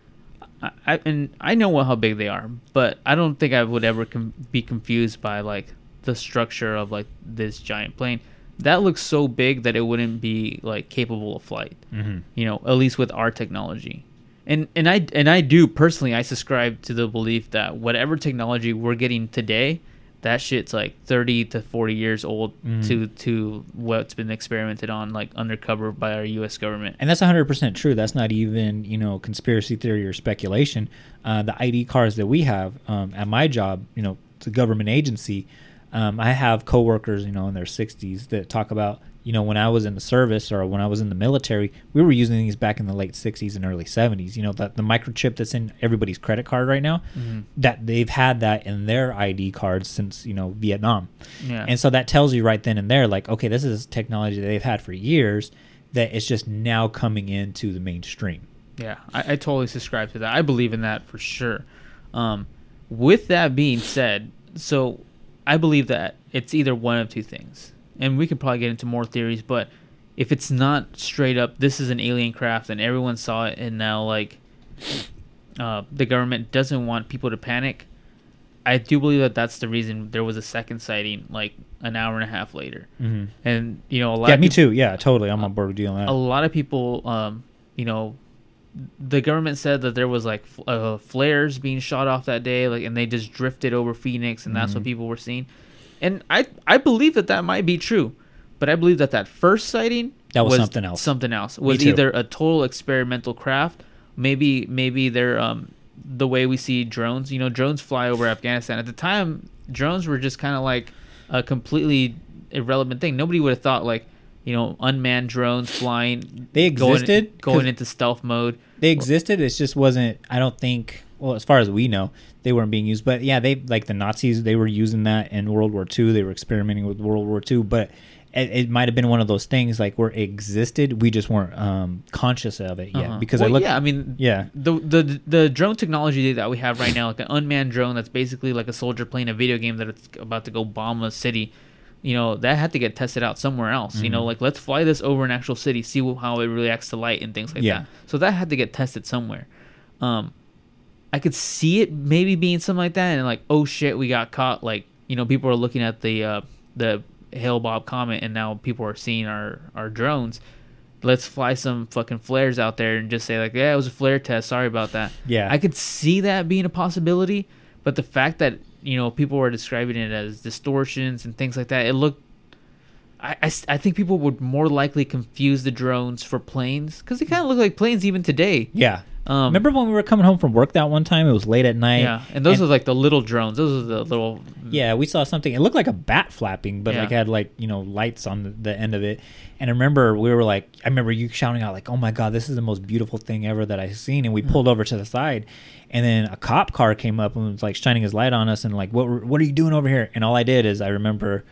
I, I and I know what, how big they are, but I don't think I would ever com- be confused by like the structure of like this giant plane. That looks so big that it wouldn't be like capable of flight. Mhm. You know, at least with our technology. And and I and I do personally I subscribe to the belief that whatever technology we're getting today, that shit's like 30 to 40 years old Mhm. to to what's been experimented on like undercover by our US government. and that's 100% true that's not even you know conspiracy theory or speculation uh, the id cards that we have um, at my job you know it's a government agency um, i have coworkers you know in their 60s that talk about you know when i was in the service or when i was in the military we were using these back in the late 60s and early 70s you know that the microchip that's in everybody's credit card right now Mhm. that they've had that in their id cards since you know vietnam Yeah. and so that tells you right then and there like okay this is technology that they've had for years that it's just now coming into the mainstream Yeah, I, I totally subscribe to that. I believe in that for sure. Um, with that being said, so I believe that it's either one of two things. And we could probably get into more theories, but if it's not straight up, this is an alien craft, and everyone saw it, and now like uh, the government doesn't want people to panic. I do believe that that's the reason there was a second sighting like an hour and a half later, Mhm. and you know a lot. Yeah, me too. Yeah, totally. I'm on board with you on that. a lot of people, um, you know, the government said that there was like f- uh, flares being shot off that day, like, and they just drifted over Phoenix, and that's what Mhm. people were seeing. And I, I believe that that might be true, but I believe that that first sighting That was something else. Something else was either a total experimental craft, maybe, maybe they're um, the way we see drones. You know, drones fly over Afghanistan. At the time, drones were just kind of like a completely irrelevant thing. Nobody would have thought like, you know, unmanned drones flying. They going- existed, going, 'cause- into stealth mode. They existed. It just wasn't. I don't think. Well, as far as we know, they weren't being used. But yeah, they like the Nazis. They were using that in World War II. They were experimenting with World War II. But it, it might have been one of those things like where it existed. We just weren't um, conscious of it yet. Uh-huh. Because Well, I look. yeah, I mean, yeah. the the the drone technology that we have right now, like an unmanned drone that's basically like a soldier playing a video game that it's about to go bomb a city. You know that had to get tested out somewhere else. You know, Mhm. like let's fly this over an actual city, see how it reacts to light and things like Yeah. that. So that had to get tested somewhere. Um, I could see it maybe being something like that, and like, oh shit, we got caught. Like, you know, people are looking at the uh, the Hale-Bopp comet, and now people are seeing our our drones. Let's fly some fucking flares out there and just say like, yeah, it was a flare test. Sorry about that. Yeah. I could see that being a possibility, but the fact that you know people were describing it as distortions and things like that, it looked. I I think people would more likely confuse the drones for planes because they kind of look like planes even today. Yeah. Um, Remember when we were coming home from work that one time? It was late at night. Yeah, and those are like the little drones. Those are the little. Yeah, we saw something. It looked like a bat flapping, but Yeah. like had like you know lights on the, the end of it. And I remember we were like, I remember you shouting out like, "Oh my god, this is the most beautiful thing ever that I've seen!" And we Mm-hmm. pulled over to the side, and then a cop car came up and was like shining his light on us and like, "What what are you doing over here?" And all I did is I remember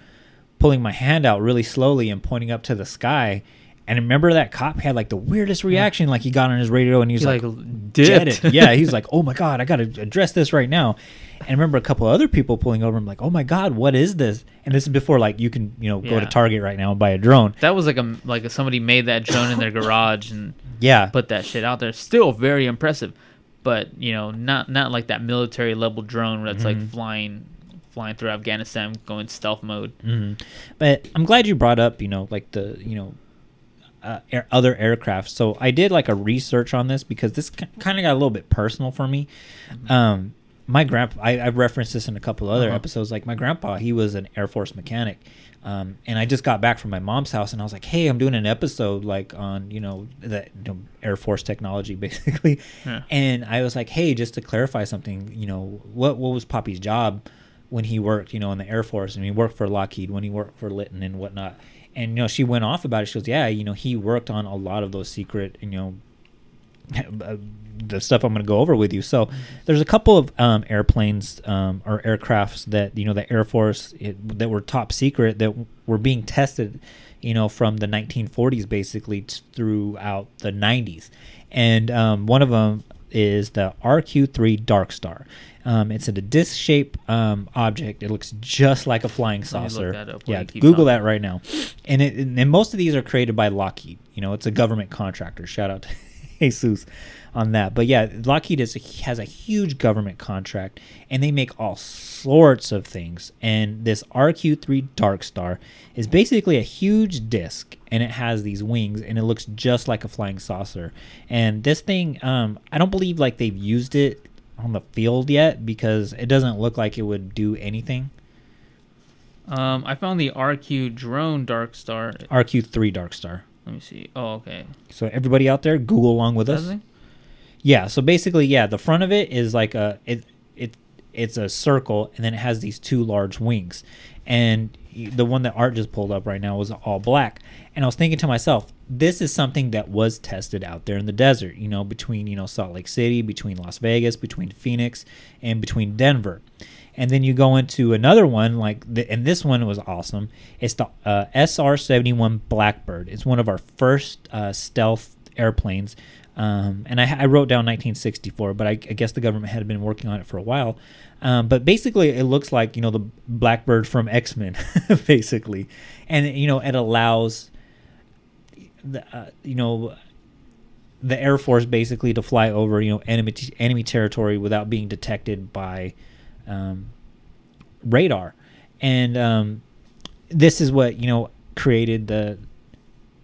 pulling my hand out really slowly and pointing up to the sky. And I remember that cop had like the weirdest reaction. Like he got on his radio and he was He, like, like, dipped. Yeah, he's like, oh my god, I got to address this right now. And I remember a couple other people pulling over. I'm like, oh my god, what is this? And this is before like you can you know go to Target right now and buy a drone. That was like a like somebody made that drone in their garage and Yeah. put that shit out there. Still very impressive, but you know not not like that military level drone that's Mhm. like flying flying through Afghanistan going stealth mode. hmm But I'm glad you brought up, you know, like the, you know, uh, air, other aircraft. So I did like a research on this because this kind of got a little bit personal for me. Um, my grandpa, I, I've referenced this in a couple other Uh-huh. episodes. Like my grandpa, he was an Air Force mechanic. Um, and I just got back from my mom's house and I was like, hey, I'm doing an episode like on, you know, the you know, Air Force technology basically. Yeah. And I was like, hey, just to clarify something, you know, what, what was Poppy's job? when he worked, you know, in the Air Force and he worked for Lockheed, when he worked for Litton and whatnot. And, you know, she went off about it. She goes, yeah, you know, he worked on a lot of those secret, you know, the stuff I'm going to go over with you. So there's a couple of um, airplanes um, or aircrafts that, you know, the Air Force it, that were top secret that were being tested, you know, from the 1940s basically t- throughout the 90s. And um, one of them is the RQ-3 Dark Star. Um, it's a disc-shaped um, object. It looks just like a flying Let me look saucer. Yeah, Google that right now. And it, and most of these are created by Lockheed. You know, it's a government contractor. Shout out to Jesus on that. But yeah, Lockheed is has a huge government contract, and they make all sorts of things. And this RQ-3 Dark Star is basically a huge disc, and it has these wings, and it looks just like a flying saucer. And this thing, um, I don't believe like they've used it on the field yet because it doesn't look like it would do anything. Um, I found the RQ drone Dark Star. RQ-3 Dark Star. Let me see. Oh, okay. So everybody out there, Google along with us. Yeah. So basically, yeah, the front of it is like a it it it's a circle, and then it has these two large wings, and the one that Art just pulled up right now was all black. And I was thinking to myself, this is something that was tested out there in the desert. You know, between you know Salt Lake City, between Las Vegas, between Phoenix, and between Denver. And then you go into another one like, the, and this one was awesome. It's the uh, SR-71 Blackbird. It's one of our first uh, stealth airplanes. Um, and I, I wrote down 1964, but I, I guess the government had been working on it for a while. Um, but basically, it looks like you know the Blackbird from X Men, basically, and you know it allows the uh, you know the Air Force basically to fly over you know enemy enemy territory without being detected by um, radar, and um, this is what you know created the.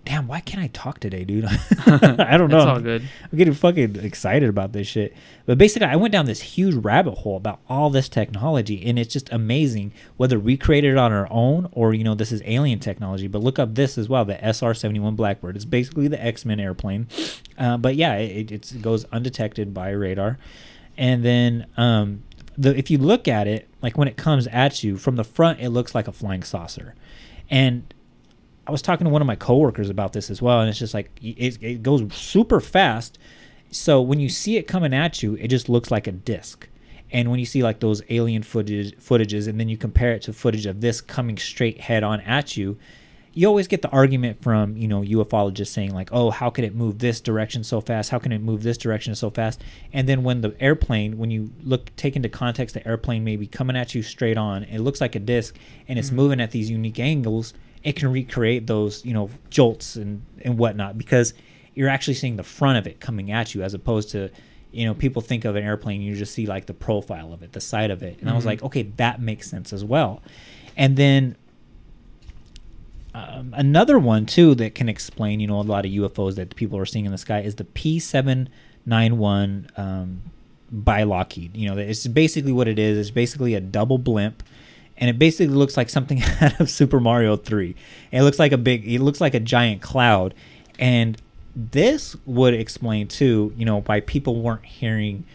Damn, why can't I talk today, dude? I don't know. It's all good. I'm getting fucking excited about this shit. But basically, I went down this huge rabbit hole about all this technology, and it's just amazing whether we created it on our own or you know this is alien technology. But look up this as well, the SR-71 Blackbird. It's basically the X-Men airplane, uh, but yeah, it, it goes undetected by radar, and then um, the if you look at it, like when it comes at you from the front, it looks like a flying saucer, and I was talking to one of my coworkers about this as well, and it's just like it, it goes super fast. So when you see it coming at you, it just looks like a disc. And when you see like those alien footage footages, and then you compare it to footage of this coming straight head on at you, you always get the argument from you know ufologists saying like, oh, how can it move this direction so fast? How can it move this direction so fast? And then when the airplane, when you look take into context, the airplane may be coming at you straight on. It looks like a disc, and it's Mhm. moving at these unique angles it can recreate those you know jolts and and whatnot because you're actually seeing the front of it coming at you as opposed to you know people think of an airplane you just see like the profile of it the side of it. And i was Mhm. like okay that makes sense as well. And then um, another one too that can explain you know a lot of ufos that people are seeing in the sky is the p791 um, by lockheed you know it's basically what it is. It's basically a double blimp and it basically looks like something out of Super Mario 3. It looks like a big it looks like a giant cloud and this would explain too, you know, why people weren't hearing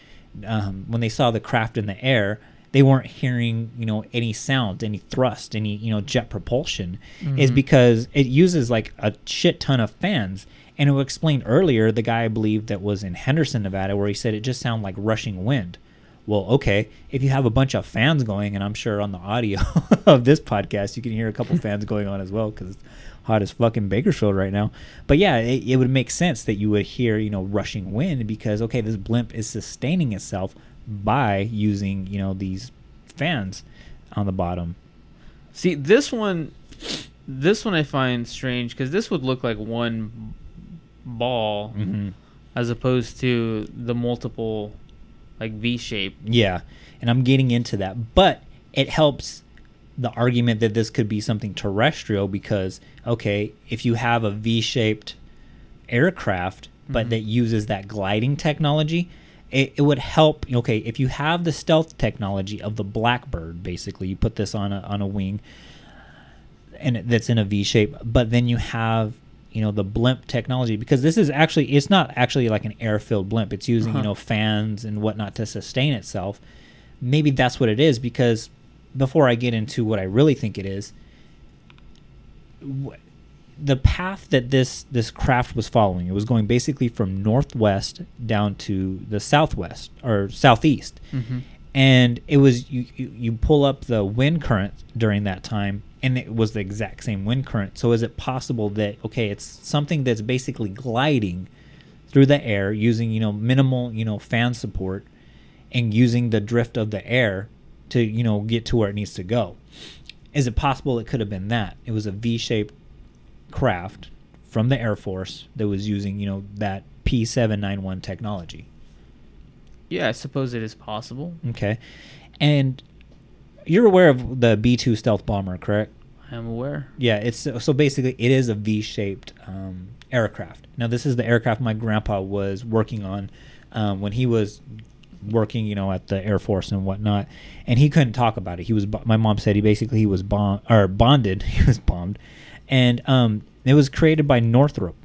um, when they saw the craft in the air, they weren't hearing, you know, any sound, any thrust, any, you know, jet propulsion is Mhm. because it uses like a shit ton of fans. And it was explained earlier, the guy I believe that was in Henderson, Nevada, where he said it just sounded like rushing wind. Well, okay, if you have a bunch of fans going, and I'm sure on the audio of this podcast you can hear a couple fans going on as well because it's hot as fucking Bakersfield right now. But yeah, it, it would make sense that you would hear you know rushing wind because okay, this blimp is sustaining itself by using you know these fans on the bottom. See, this one, this one I find strange because this would look like one ball, Mhm. as opposed to the multiple, like V shape. Yeah, and I'm getting into that, but it helps the argument that this could be something terrestrial because okay, if you have a V-shaped aircraft but Mhm. that uses that gliding technology, it, it would help. Okay, if you have the stealth technology of the Blackbird, basically, you put this on a on a wing, and it- that's in a V shape, but then you have you know the blimp technology because this is actually it's not actually like an air-filled blimp. It's using Uh-huh. you know fans and whatnot to sustain itself. Maybe that's what it is because before I get into what I really think it is, wh- the path that this this craft was following, it was going basically from northwest down to the southwest or southeast, Mhm. and it was you, you you pull up the wind current during that time, and it was the exact same wind current. So is it possible that okay, it's something that's basically gliding through the air using you know minimal you know fan support and using the drift of the air to you know get to where it needs to go is it possible it could have been that it was a v-shaped craft from the air force that was using you know that p791 technology Yeah, I suppose it is possible. okay and you're aware of the b2 stealth bomber correct? I am aware. yeah it's so basically it is a v-shaped um, aircraft. Now this is the aircraft my grandpa was working on um, when he was working you know at the air force and whatnot and he couldn't talk about it. He was my mom said he basically he was bond or bonded he was bombed and um, it was created by northrop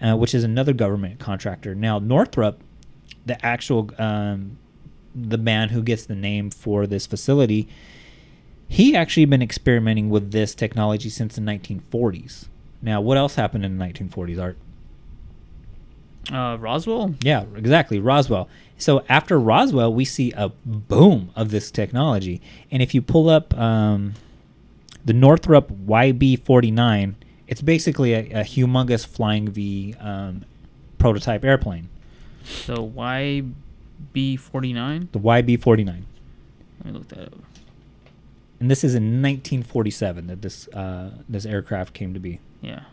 uh, which is another government contractor. Now northrop the actual um, the man who gets the name for this facility he actually been experimenting with this technology since the 1940s. Now, what else happened in the 1940s, Art? Uh, Roswell. Yeah, exactly, Roswell. So after Roswell, we see a boom of this technology. And if you pull up um, the Northrop YB49, it's basically a, a humongous flying V um, prototype airplane. So YB49. The YB49. Let me look that up. And this is in 1947 that this uh, this aircraft came to be. Yeah.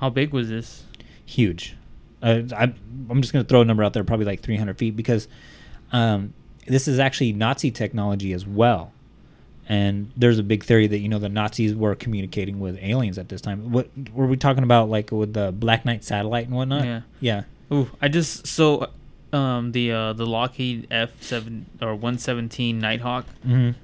How big was this? Huge. Uh, I, I'm just going to throw a number out there, probably like 300 feet, because um, this is actually Nazi technology as well. And there's a big theory that you know the Nazis were communicating with aliens at this time. What were we talking about, like with the Black Knight satellite and whatnot? Yeah. Yeah. Ooh, I just so um the uh the Lockheed F seven or one seventeen Nighthawk. Mhm.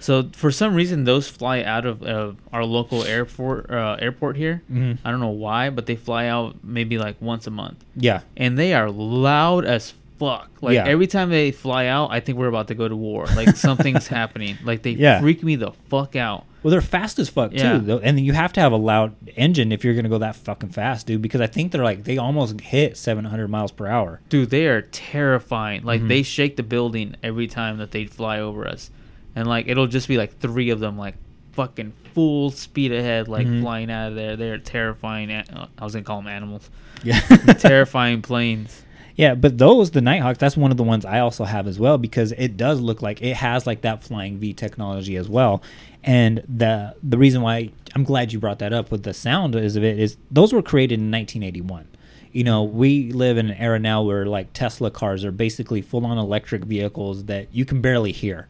So for some reason those fly out of uh, our local airport uh, airport here. Mhm. I don't know why, but they fly out maybe like once a month. Yeah. And they are loud as fuck. Like Yeah. every time they fly out, I think we're about to go to war. Like something's happening. Like they Yeah. freak me the fuck out. Well, they're fast as fuck Yeah. too, though, and you have to have a loud engine if you're gonna go that fucking fast, dude. Because I think they're like they almost hit 700 miles per hour. Dude, they are terrifying. Like Mhm. they shake the building every time that they fly over us, and like it'll just be like three of them, like fucking full speed ahead, like Mhm. flying out of there. They're terrifying. I was gonna call them animals. Yeah. terrifying planes. Yeah, but those the Nighthawks, that's one of the ones I also have as well because it does look like it has like that flying V technology as well. And the the reason why I'm glad you brought that up with the sound is of it is those were created in 1981. You know, we live in an era now where like Tesla cars are basically full on electric vehicles that you can barely hear.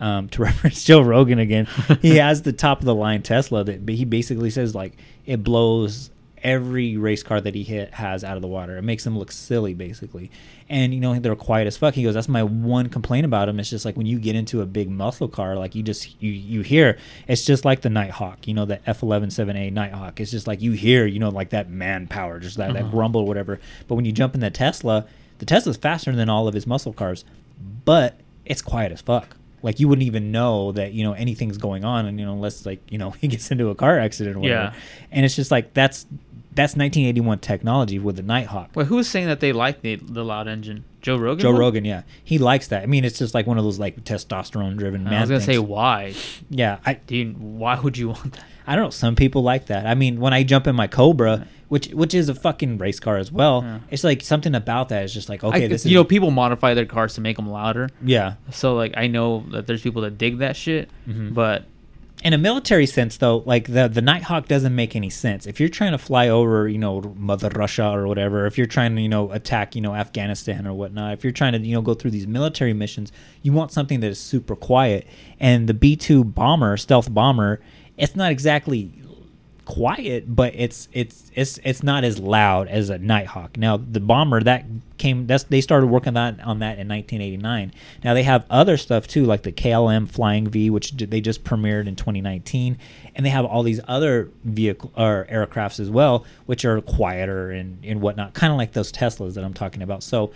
Um, to reference Joe Rogan again, he has the top of the line Tesla that but he basically says like it blows every race car that he hit has out of the water. It makes them look silly, basically. And you know they're quiet as fuck. He goes, "That's my one complaint about him. It's just like when you get into a big muscle car, like you just you you hear. It's just like the Nighthawk, you know, the F 117A Nighthawk. It's just like you hear, you know, like that manpower, just that that Uh-huh. grumble, or whatever. But when you jump in the Tesla, the Tesla's faster than all of his muscle cars, but it's quiet as fuck. Like you wouldn't even know that you know anything's going on, and you know unless like you know he gets into a car accident or whatever. Yeah. And it's just like that's that's 1981 technology with the Nighthawk. Well, who was saying that they like the the loud engine? Joe Rogan. Joe was? Rogan, yeah, he likes that. I mean, it's just like one of those like testosterone driven. I was gonna say why. Yeah, I do. You, why would you want that? I don't know. Some people like that. I mean, when I jump in my Cobra, which which is a fucking race car as well, Yeah. it's like something about that is just like okay, I, this you is know, people modify their cars to make them louder. Yeah. So like, I know that there's people that dig that shit, Mhm. but in a military sense though like the the nighthawk doesn't make any sense if you're trying to fly over you know mother russia or whatever if you're trying to you know attack you know afghanistan or whatnot if you're trying to you know go through these military missions you want something that is super quiet and the b2 bomber stealth bomber it's not exactly quiet but it's it's it's it's not as loud as a nighthawk. Now the bomber that came that's they started working on on that in 1989 now they have other stuff too like the klm flying v which they just premiered in 2019 and they have all these other vehicle or aircrafts as well which are quieter and and whatnot kind of like those teslas that i'm talking about. So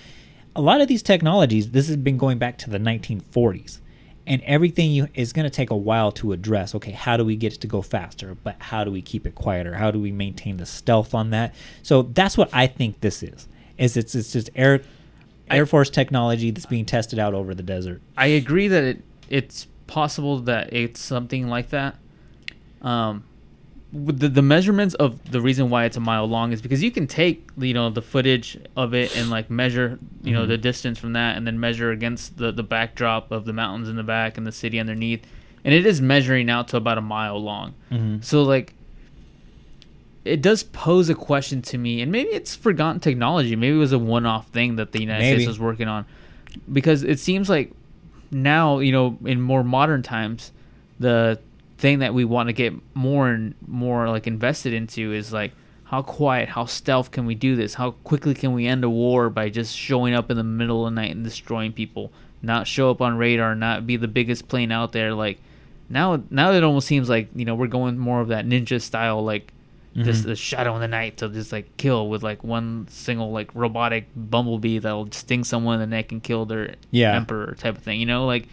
a lot of these technologies this has been going back to the 1940s and everything you is going to take a while to address okay how do we get it to go faster? But how do we keep it quieter? How do we maintain the stealth on that? So that's what i think this is is it's it's just air air force technology that's being tested out over the desert. I agree that it it's possible that it's something like that. Um, the, the measurements of the reason why it's a mile long is because you can take you know the footage of it and like measure you know Mhm. the distance from that and then measure against the the backdrop of the mountains in the back and the city underneath and it is measuring out to about a mile long Mhm. so like it does pose a question to me and maybe it's forgotten technology maybe it was a one-off thing that the united Maybe. states was working on because it seems like now you know in more modern times the thing that we want to get more and more like invested into is like how quiet how stealth can we do this how quickly can we end a war by just showing up in the middle of the night and destroying people not show up on radar not be the biggest plane out there like now now it almost seems like you know we're going more of that ninja style like just Mhm. the shadow in the night to just like kill with like one single like robotic bumblebee that'll sting someone in the neck and kill their Yeah. emperor type of thing you know like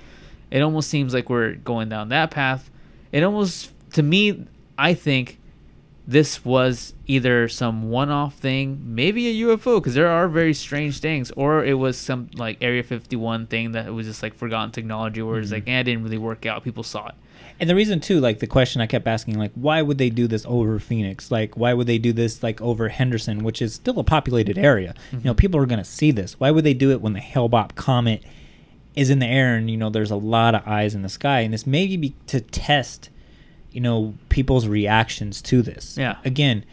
it almost seems like we're going down that path it almost to me i think this was either some one-off thing, maybe a UFO, because there are very strange things, or it was some like Area 51 thing that was just like forgotten technology, where it's Mhm. like, eh, it didn't really work out. People saw it. And the reason too, like the question I kept asking, like, why would they do this over Phoenix? Like, why would they do this like over Henderson, which is still a populated area? You know, Mhm. people are gonna see this. Why would they do it when the Hale-Bopp comet is in the air and you know there's a lot of eyes in the sky? And this may be to test, you know, people's reactions to this. Yeah. Again,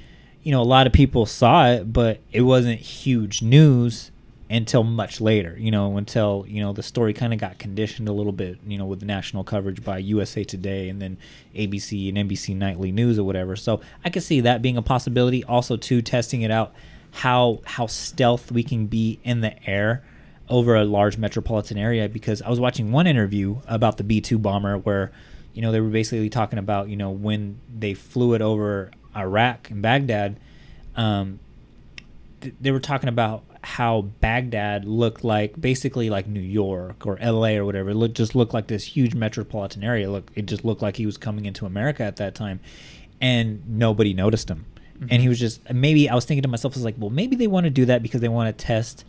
you know, a lot of people saw it, but it wasn't huge news until much later, you know, until, you know, the story kind of got conditioned a little bit, you know, with the national coverage by USA Today and then ABC and NBC Nightly News or whatever. So I could see that being a possibility. Also, too, testing it out, how how stealth we can be in the air over a large metropolitan area. Because I was watching one interview about the B two bomber where, you know, they were basically talking about, you know, when they flew it over Iraq and Baghdad, um, th- they were talking about how Baghdad looked like basically like New York or LA or whatever. It looked, just looked like this huge metropolitan area. Look, it just looked like he was coming into America at that time, and nobody noticed him. And he was just maybe I was thinking to myself, I was like, well, maybe they want to do that because they want to test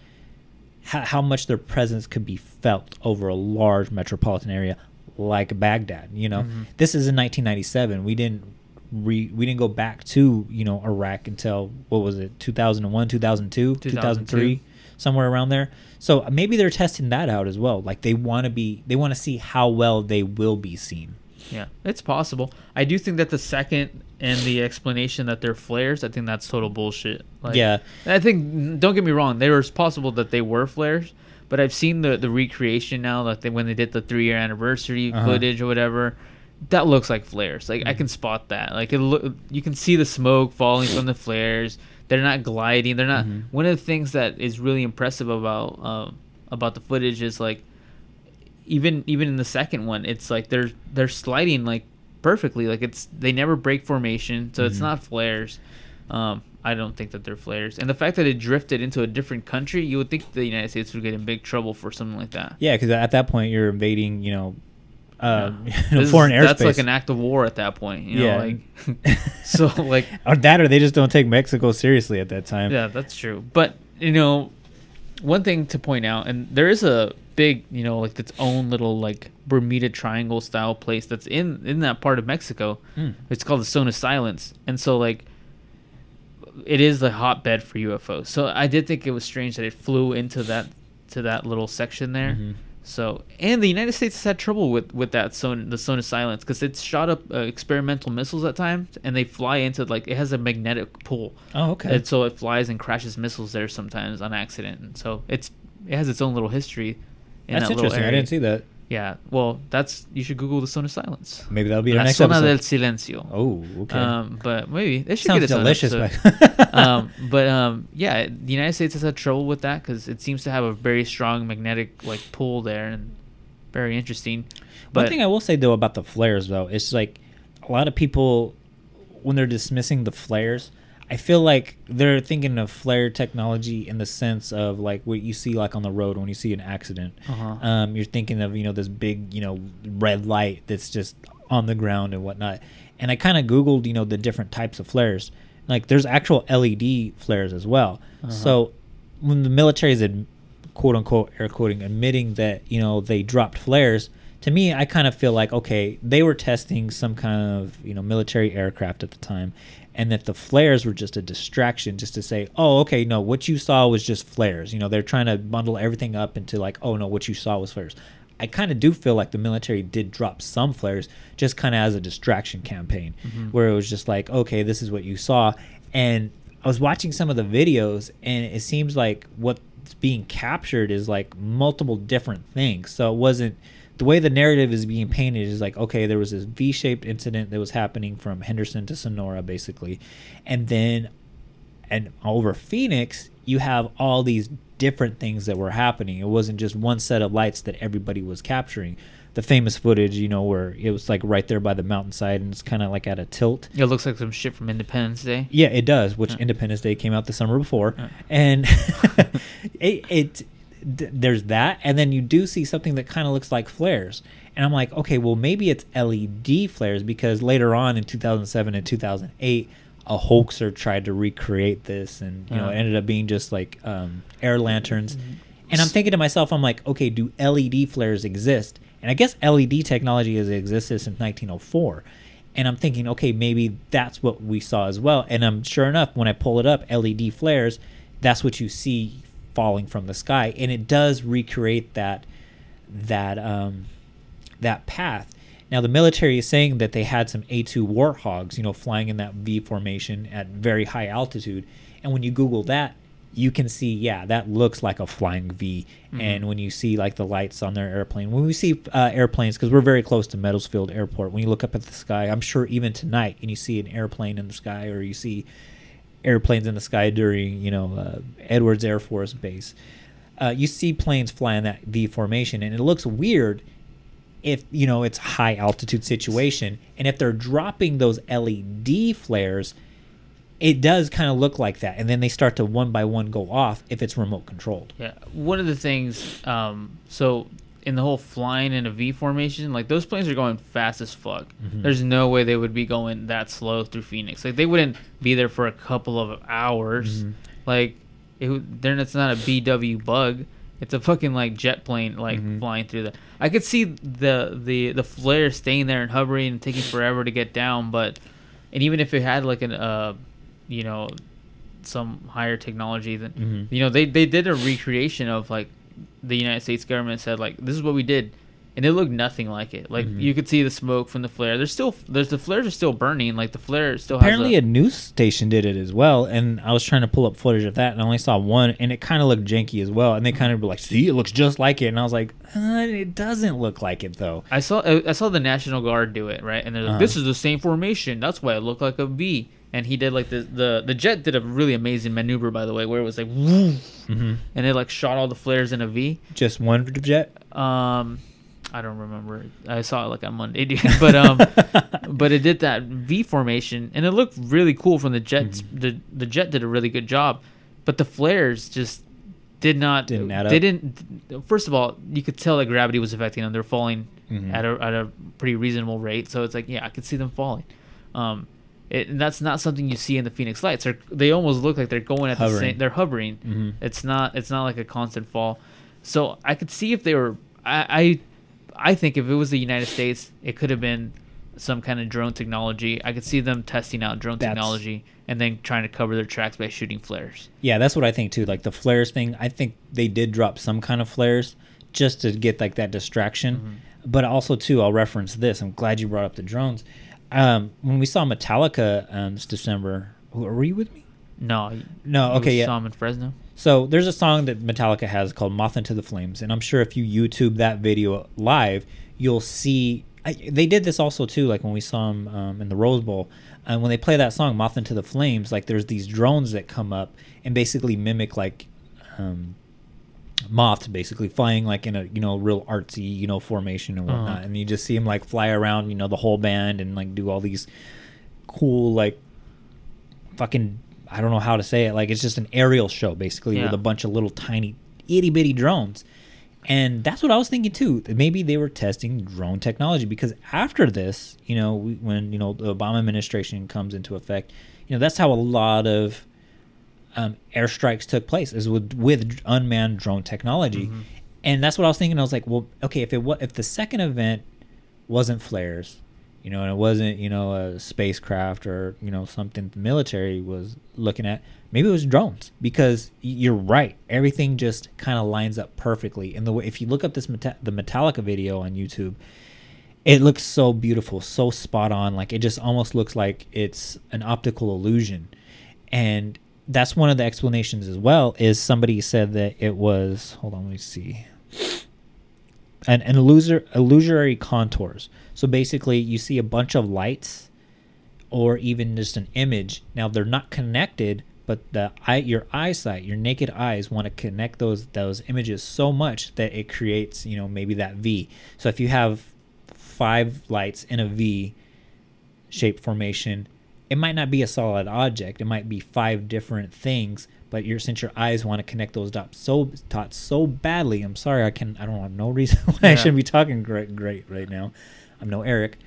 how, how much their presence could be felt over a large metropolitan area like Baghdad. You know, Mhm. this is in 1997. We didn't re, we didn't go back to you know Iraq until what was it 2001, 2002, 2003, somewhere around there. So uh, maybe they're testing that out as well. Like they want to be, they want to see how well they will be seen. Yeah, it's possible. I do think that the second and the explanation that they're flares, I think that's total bullshit. Like, Yeah. I think don't get me wrong, there was possible that they were flares, but I've seen the the recreation now, like they, when they did the three year anniversary Uh-huh. footage or whatever. That looks like flares. Like I Mm. can spot that. Like it look, you can see the smoke falling from the flares. They're not gliding. They're not. Mhm. One of the things that is really impressive about uh, about the footage is like even even in the second one, it's like they're they're sliding like perfectly. Like it's they never break formation, so it's Mhm. not flares. Um, I don't think that they're flares, and the fact that it drifted into a different country, you would think the United States would get in big trouble for something like that. Yeah, because at that point you're invading, you know, uh, you know, This is- foreign airspace. That's like an act of war at that point. You know, Yeah. like so like or that, or they just don't take Mexico seriously at that time. Yeah, that's true. But you know, one thing to point out, and there is a big, you know, like its own little like Bermuda Triangle style place that's in in that part of Mexico. Hmm. It's called the Zone of Silence, and so like it is the hotbed for UFOs. So I did think it was strange that it flew into that to that little section there. Mhm. So and the United States has had trouble with with that zone, the zone of silence, because it's shot up uh, experimental missiles at times, and they fly into like it has a magnetic pull. Oh, okay. And so it flies and crashes missiles there sometimes on accident, and so it's it has its own little history. In That's that interesting. I didn't see that. Yeah, well, that's you should Google the zone of silence. Maybe that'll be our La next zona episode. del silencio. Oh, okay. Um, but maybe they should Sounds get own delicious, episode. um, but um, yeah, the United States has had trouble with that because it seems to have a very strong magnetic like pull there, and very interesting. But One thing I will say though about the flares though, is like a lot of people when they're dismissing the flares, I feel like they're thinking of flare technology in the sense of like what you see like on the road when you see an accident. Uh-huh. Um, you're thinking of you know this big you know red light that's just on the ground and whatnot. And I kind of googled you know the different types of flares. Like there's actual LED flares as well. Uh-huh. So when the military is ad- quote unquote air quoting admitting that you know they dropped flares to me i kind of feel like okay they were testing some kind of you know military aircraft at the time and that the flares were just a distraction just to say oh okay no what you saw was just flares. You know they're trying to bundle everything up into like oh no what you saw was flares. I kind of do feel like the military did drop some flares just kind of as a distraction campaign Mhm. where it was just like okay this is what you saw. And i was watching some of the videos and it seems like what's being captured is like multiple different things. So it wasn't the way the narrative is being painted is like okay there was this v-shaped incident that was happening from henderson to sonora basically and then and over phoenix you have all these different things that were happening it wasn't just one set of lights that everybody was capturing the famous footage you know where it was like right there by the mountainside and it's kind of like at a tilt it looks like some shit from Independence Day. yeah, it does. Which Yeah. Independence Day came out the summer before, Yeah. and it, it d- there's that, and then you do see something that kind of looks like flares, and I'm like, okay, well maybe it's LED flares because later on in 2007 and 2008, a hoaxer tried to recreate this, and you know, it ended up being just like um, air lanterns. Mm-hmm. And I'm thinking to myself, I'm like, okay, do LED flares exist? And I guess LED technology has existed since 1904. And I'm thinking, okay, maybe that's what we saw as well. And I'm sure enough, when I pull it up, LED flares, that's what you see falling from the sky, and it does recreate that that um, that path. Now the military is saying that they had some A2 warthogs, you know, flying in that V formation at very high altitude, and when you Google that, you can see, yeah, that looks like a flying V. Mhm. And when you see like the lights on their airplane, when we see uh, airplanes, because we're very close to Meadows Field Airport, when you look up at the sky, I'm sure even tonight, and you see an airplane in the sky, or you see airplanes in the sky during, you know, uh, Edwards Air Force Base, uh, you see planes flying that V formation, and it looks weird if you know it's high altitude situation, and if they're dropping those LED flares it does kind of look like that. And then they start to one by one go off if it's remote controlled. Yeah, one of the things. Um, so in the whole flying in a V formation, like those planes are going fast as fuck. Mhm. There's no way they would be going that slow through Phoenix. Like they wouldn't be there for a couple of hours. Mhm. Like it, then it's not a VW bug. It's a fucking like jet plane like Mm-hmm. flying through the. I could see the the the flare staying there and hovering and taking forever to get down, but and even if it had like an uh, you know, some higher technology than Mhm. you know they they did a recreation of like the United States government said like this is what we did and it looked nothing like it like Mhm. you could see the smoke from the flare there's still there's the flares are still burning like the flare still apparently has a news station did it as well and i was trying to pull up footage of that and i only saw one and it kind of looked janky as well and they kind of were like see it looks just like it and i was like uh, it doesn't look like it though I saw I I saw the National Guard do it right, and they're like, Uh-huh. "This is the same formation. That's why it looked like a V." And he did like the the the jet did a really amazing maneuver, by the way, where it was like, woo, Mhm. and it like shot all the flares in a V. just one jet Um, I don't remember. I saw it like on Monday, dude. but um, but it did that V formation, and it looked really cool from the jets. Mm-hmm. The the jet did a really good job, but the flares just did not Didn't add They up? didn't. First of all, you could tell that gravity was affecting them. They're falling Mhm. at a at a pretty reasonable rate, so it's like yeah, I could see them falling. Um, it, and that's not something you see in the Phoenix Lights. They're, they almost look like they're going at the same. They're hovering. Mhm. It's not. It's not like a constant fall. So I could see if they were. I, I I think if it was the United States, it could have been some kind of drone technology. I could see them testing out drone That's- technology and then trying to cover their tracks by shooting flares. Yeah, that's what I think too. Like the flares thing, I think they did drop some kind of flares just to get like that distraction. But also too, I'll reference this. I'm glad you brought up the drones. Um, when we saw Metallica um, this December, who- were you with me? No, No, okay, yeah. Saw them in Fresno. So there's a song that Metallica has called "Moth into the Flames," and I'm sure if you YouTube that video live, you'll see. I, they did this also too, like when we saw them um, in the Rose Bowl, and when they play that song "Moth into the Flames," like there's these drones that come up and basically mimic like um, moths, basically flying like in a you know real artsy you know formation and whatnot, Uh-huh. and you just see them like fly around, you know, the whole band and like do all these cool like fucking I don't know how to say it. Like it's just an aerial show basically Yeah. with a bunch of little tiny itty bitty drones. And that's what I was thinking too. that Maybe they were testing drone technology because after this, you know, we, when you know the Obama administration comes into effect, you know that's how a lot of um, airstrikes took place is with with unmanned drone technology, Mm-hmm. and that's what I was thinking. I was like, well, okay, if it wa- if the second event wasn't flares, you know, and it wasn't you know a spacecraft or you know something the military was looking at, maybe it was drones because you're right, everything just kind of lines up perfectly. And the way if you look up this Meta- the Metallica video on YouTube, it looks so beautiful, so spot on. Like it just almost looks like it's an optical illusion, and that's one of the explanations as well. Is somebody said that it was hold on, let me see an, an illusor, illusory contours. So basically, you see a bunch of lights, or even just an image. Now they're not connected, but the eye, your eyesight, your naked eyes, want to connect those those images so much that it creates, you know, maybe that V. So if you have five lights in a V shape formation, it might not be a solid object. It might be five different things. But your since your eyes want to connect those dots so dots so badly, I'm sorry I can I don't have no reason why I shouldn't be talking great great right now. I'm no Eric,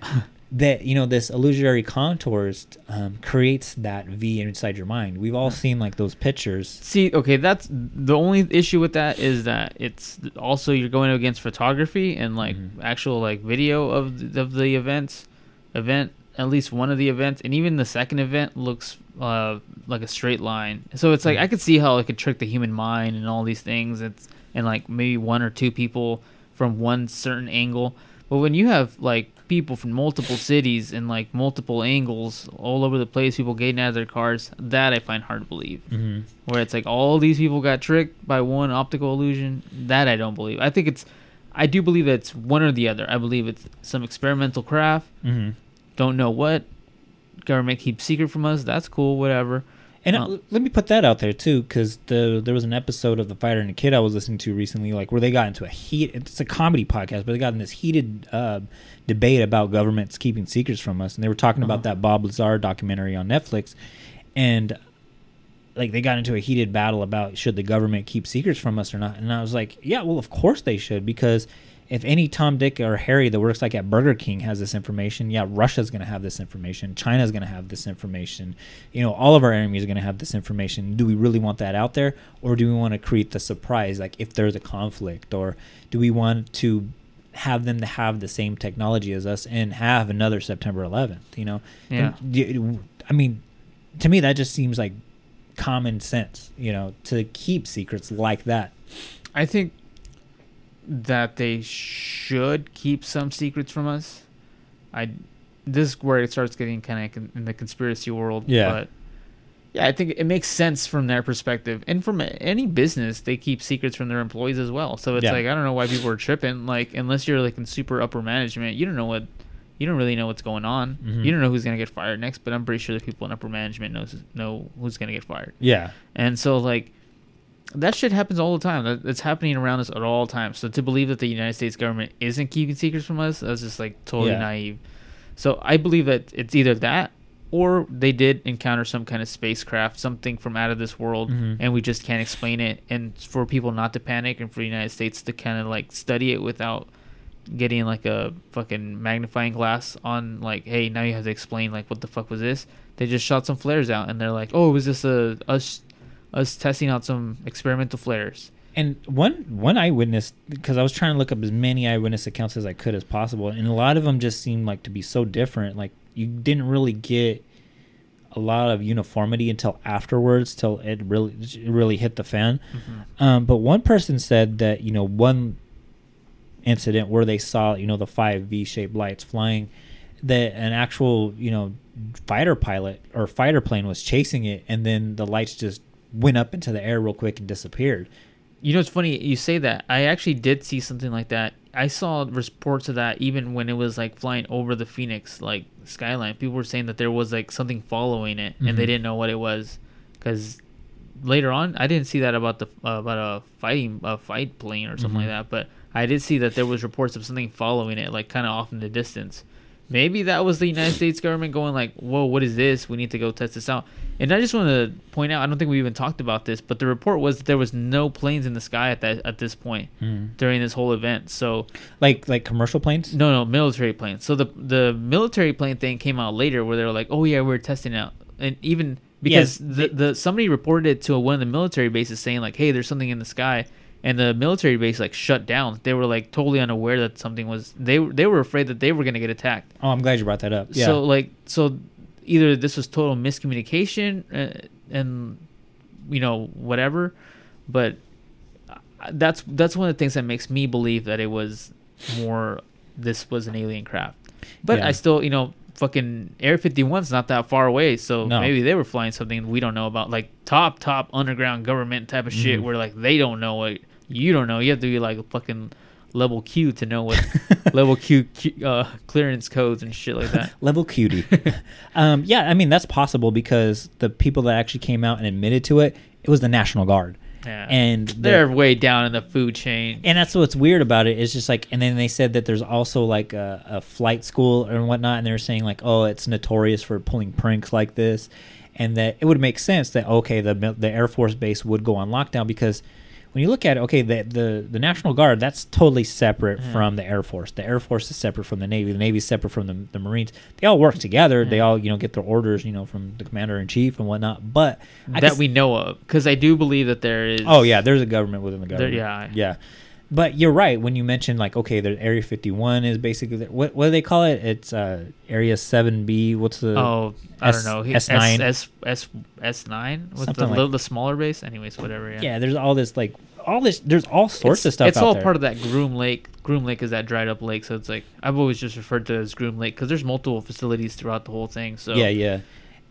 that you know this illusory contours um, creates that V inside your mind. We've all seen like those pictures. See, okay, that's the only issue with that is that it's also you're going against photography and like Mm-hmm. actual like video of the, of the events, event at least one of the events, and even the second event looks uh, like a straight line. So it's like Mm-hmm. I could see how it could trick the human mind and all these things. It's and like maybe one or two people from one certain angle. But when you have like people from multiple cities and like multiple angles all over the place, people getting out of their cars, that I find hard to believe. Mhm. Where it's like all these people got tricked by one optical illusion, that I don't believe. I think it's, I do believe it's one or the other. I believe it's some experimental craft. Mhm. Don't know what. Government keeps secret from us. That's cool. Whatever. And Um, let me put that out there too, because the there was an episode of the Fighter and the Kid I was listening to recently, like where they got into a heat. It's a comedy podcast, but they got in this heated uh, debate about governments keeping secrets from us, and they were talking about Uh-huh. that Bob Lazar documentary on Netflix, and like they got into a heated battle about should the government keep secrets from us or not, and I was like, yeah, well, of course they should, because if any Tom, Dick, or Harry that works like at Burger King has this information, yeah, Russia's going to have this information. China's going to have this information. You know, all of our enemies are going to have this information. Do we really want that out there, or do we want to create the surprise, like if there's a conflict, or do we want to have them to have the same technology as us and have another September 11th? You know, Yeah. And I mean, to me, that just seems like common sense. You know, to keep secrets like that. I think that they should keep some secrets from us. I this is where it starts getting kind of in the conspiracy world. Yeah. But yeah, I think it makes sense from their perspective, and from any business, they keep secrets from their employees as well. So it's Yeah. like I don't know why people are tripping. Like unless you're like in super upper management, you don't know what. You don't really know what's going on. Mhm. You don't know who's gonna get fired next, but I'm pretty sure the people in upper management knows know who's gonna get fired. Yeah. And so like that shit happens all the time. That's happening around us at all times. So to believe that the United States government isn't keeping secrets from us, that's just like totally Yeah. naive. So I believe that it's either that or they did encounter some kind of spacecraft, something from out of this world, Mhm. and we just can't explain it. And for people not to panic and for the United States to kind of like study it without getting like a fucking magnifying glass on like hey now you have to explain like what the fuck was this they just shot some flares out and they're like oh was this a us us testing out some experimental flares And one one eyewitness, because I was trying to look up as many eyewitness accounts as I could as possible, and a lot of them just seemed like to be so different. Like you didn't really get a lot of uniformity until afterwards, till it really it really hit the fan. Um, but one person said that you know one incident where they saw you know the five V-shaped lights flying, that an actual you know fighter pilot or fighter plane was chasing it, and then the lights just went up into the air real quick and disappeared. You know, it's funny you say that. I actually did see something like that. I saw reports of that even when it was like flying over the Phoenix like skyline. People were saying that there was like something following it, and they Mhm. didn't know what it was. Because later on, I didn't see that about the uh, about a fighting a fight plane or something Mhm. like that. But I did see that there was reports of something following it, like kind of off in the distance. Maybe that was the United States government going like, "Whoa, what is this? We need to go test this out." And I just want to point out, I don't think we even talked about this, but the report was that there was no planes in the sky at that at this point Mhm. during this whole event. So Like like commercial planes? no, no, military planes. So the the military plane thing came out later, where they were like, "Oh yeah, we're testing out," and even because Yes, the the somebody reported it to a, one of the military bases saying like, "Hey, there's something in the sky." And the military base like shut down. They were like totally unaware that something was. They they were afraid that they were gonna get attacked. Oh, I'm glad you brought that up. Yeah. So like so either this was total miscommunication uh, and you know whatever, but uh, that's that's one of the things that makes me believe that it was more this was an alien craft. But Yeah. I still, you know, fucking Air 51's not that far away, so No. maybe they were flying something we don't know about like top top underground government type of shit Mhm. where like they don't know what you don't know. You have to be like a fucking level Q to know what level Q, Q uh, clearance codes and shit like that. level cutie. um, yeah, I mean that's possible because the people that actually came out and admitted to it, it was the National Guard. Yeah. And the- they're way down in the food chain. and that's what's weird about it. It's just like, and then they said that there's also like a, a flight school and whatnot, and they were saying like, oh, it's notorious for pulling pranks like this, and that it would make sense that okay, the the Air Force base would go on lockdown because when you look at it, okay, the the, the National Guard that's totally separate Yeah. from the Air Force. The Air Force is separate from the Navy. The Navy is separate from the, the Marines. They all work together. They mm. all you know get their orders you know from the commander in chief and whatnot. But I that just- we know of, because I do believe that there is. Oh yeah, there's a government within the There- government. yeah. yeah. But you're right when you mentioned like okay, the Area 51 is basically the, what what do they call it? It's uh Area 7B. What's the Oh, I don't know. He- S9 S S S S nine with the like- the smaller base. Anyways, whatever. Yeah. yeah. There's all this like all this. There's all sorts it's, of stuff. It's all there. part of that Groom Lake. Groom Lake is that dried up lake, so it's like I've always just referred to it as Groom Lake because there's multiple facilities throughout the whole thing. So Yeah, yeah.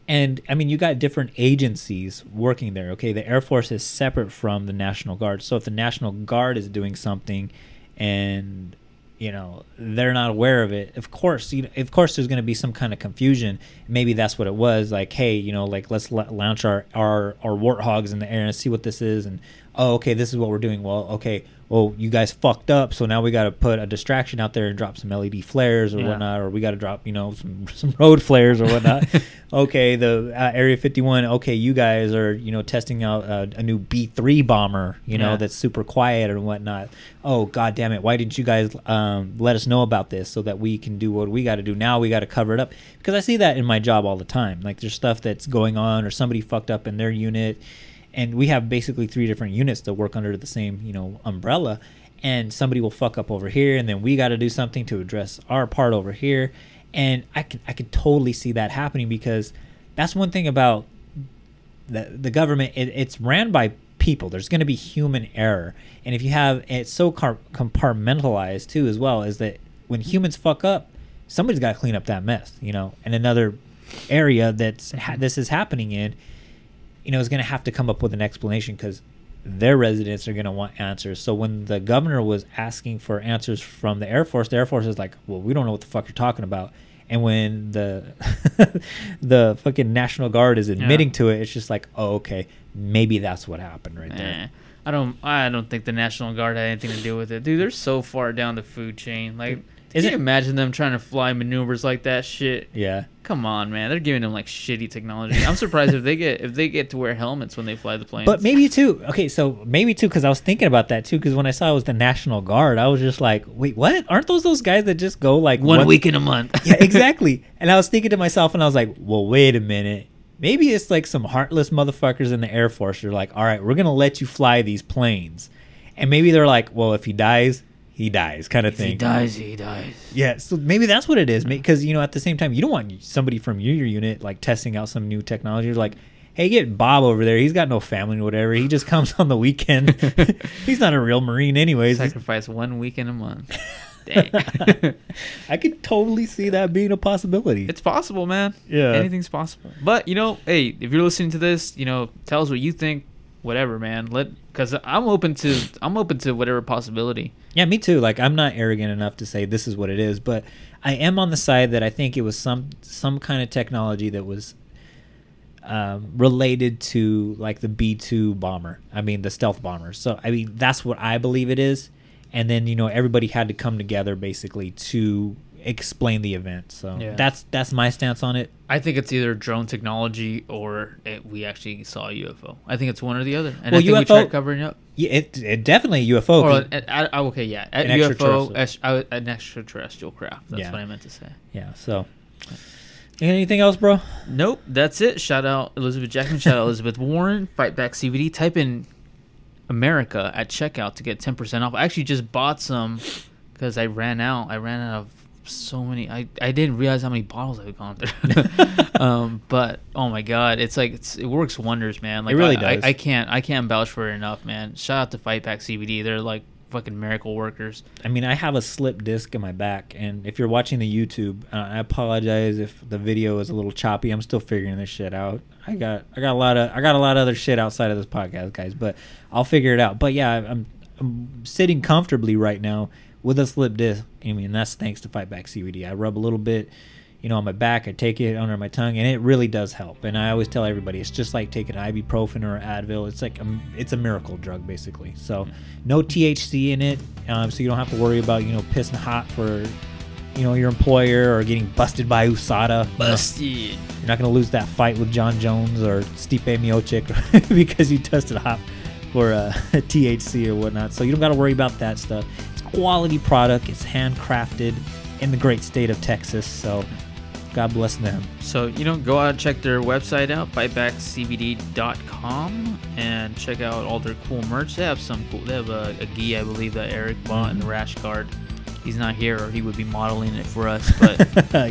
And I mean, you got different agencies working there. Okay, the Air Force is separate from the National Guard. So if the National Guard is doing something, and you know they're not aware of it, of course, you know, of course, there's going to be some kind of confusion. Maybe that's what it was. Like, hey, you know, like let's la- launch our our our warthogs in the air and see what this is. And oh, okay, this is what we're doing. Well, okay, well, you guys fucked up, so now we got to put a distraction out there and drop some LED flares or Yeah. whatnot, or we got to drop, you know, some some road flares or whatnot. okay, the uh, Area 51. Okay, you guys are, you know, testing out uh, a new B3 bomber, you know, Yeah. that's super quiet and whatnot. Oh, god damn it! Why didn't you guys um, let us know about this so that we can do what we got to do? Now we got to cover it up because I see that in my job all the time. Like there's stuff that's going on or somebody fucked up in their unit and we have basically three different units that work under the same you know umbrella and somebody will fuck up over here and then we got to do something to address our part over here. And i can i can totally see that happening because that's one thing about the the government it, it's ran by people. There's going to be human error. And if you have it's so car- compartmentalized too as well is that when humans fuck up somebody's got to clean up that mess you know and another area that's ha- this is happening in you know is going to have to come up with an explanation because their residents are going to want answers so when the governor was asking for answers from the air force the air force is like well we don't know what the fuck you're talking about and when the the fucking national guard is admitting Yeah. to it it's just like oh okay maybe that's what happened right there Eh, I don't. I don't think the National Guard had anything to do with it, dude. They're so far down the food chain. Like, Is can it- you imagine them trying to fly maneuvers like that? Shit. yeah Come on, man. They're giving them like shitty technology. I'm surprised if they get if they get to wear helmets when they fly the planes. But maybe too. Okay, so maybe too because I was thinking about that too because when I saw it was the National Guard, I was just like, wait, what? Aren't those those guys that just go like one week in a month. yeah, exactly. And I was thinking to myself, and I was like, well, wait a minute. Maybe it's like some heartless motherfuckers in the Air Force. They're like, all right, we're gonna let you fly these planes, and maybe they're like, well, if he dies, he dies, kind of if thing. he dies, he dies. Yeah, so maybe that's what it is. Because you know, at the same time, you don't want somebody from your, unit like testing out some new technology. You're like, hey, get Bob over there. He's got no family or whatever. He just comes on the weekend. He's not a real Marine, anyways. Sacrifice one week in a month. Dang. I could totally see that being a possibility. It's possible, man. Yeah. Anything's possible. But, you know, hey, if you're listening to this, you know, tell us what you think. Whatever, man. Let cuz I'm open to I'm open to whatever possibility. Yeah, me too. Like I'm not arrogant enough to say this is what it is, but I am on the side that I think it was some some kind of technology that was um, related to like the B two bomber. I mean the stealth bomber. So I mean that's what I believe it is. And then you know everybody had to come together basically to explain the event. So Yeah. that's that's my stance on it. I think it's either drone technology or it, we actually saw a UFO. I think it's one or the other. And Well, I think we UFO tried covering it up. Yeah, it, it definitely UFO. Or, 'cause- uh, uh, uh, okay, yeah, An UFO, extraterrestrial. uh, an extraterrestrial craft. That's Yeah. what I meant to say. yeah. So anything else, bro? Nope, that's it. Shout out Elizabeth Jackson. Shout out Elizabeth Warren. Fight Back CBD. Type in America at checkout to get ten percent off. I actually just bought some because I ran out. I ran out of so many. I, I didn't realize how many bottles I've gone through. um, but oh my god, it's like it's, it works wonders, man. Like really I, does. I, I can't I can't vouch for it enough, man. Shout out to Fight Back CBD. They're like fucking miracle workers. I mean, I have a slip disc in my back, and if you're watching the YouTube, uh, I apologize if the video is a little choppy. I'm still figuring this shit out. I got, I got a lot of, I got a lot of other shit outside of this podcast, guys, but I'll figure it out. But yeah, I'm, I'm sitting comfortably right now with a slip disc. I mean, that's thanks to Fight Back CBD. I rub a little bit, you know, on my back. I take it under my tongue, and it really does help. And I always tell everybody, it's just like taking ibuprofen or Advil. It's like a, it's a miracle drug, basically. So no THC in it, um, so you don't have to worry about you know pissing hot for you know your employer or getting busted by USADA. You know, Busted. You're not gonna lose that fight with Jon Jones or Stipe Miocic because you tested hot for uh, THC or whatnot. So you don't got to worry about that stuff. It's quality product. It's handcrafted in the great state of Texas. So God bless them. So, you know, go out and check their website out, fightbackcbd.com, and check out all their cool merch. They have some cool, they have a, a gi, I believe, that Eric bought in the rash guard. He's not here, or he would be modeling it for us. But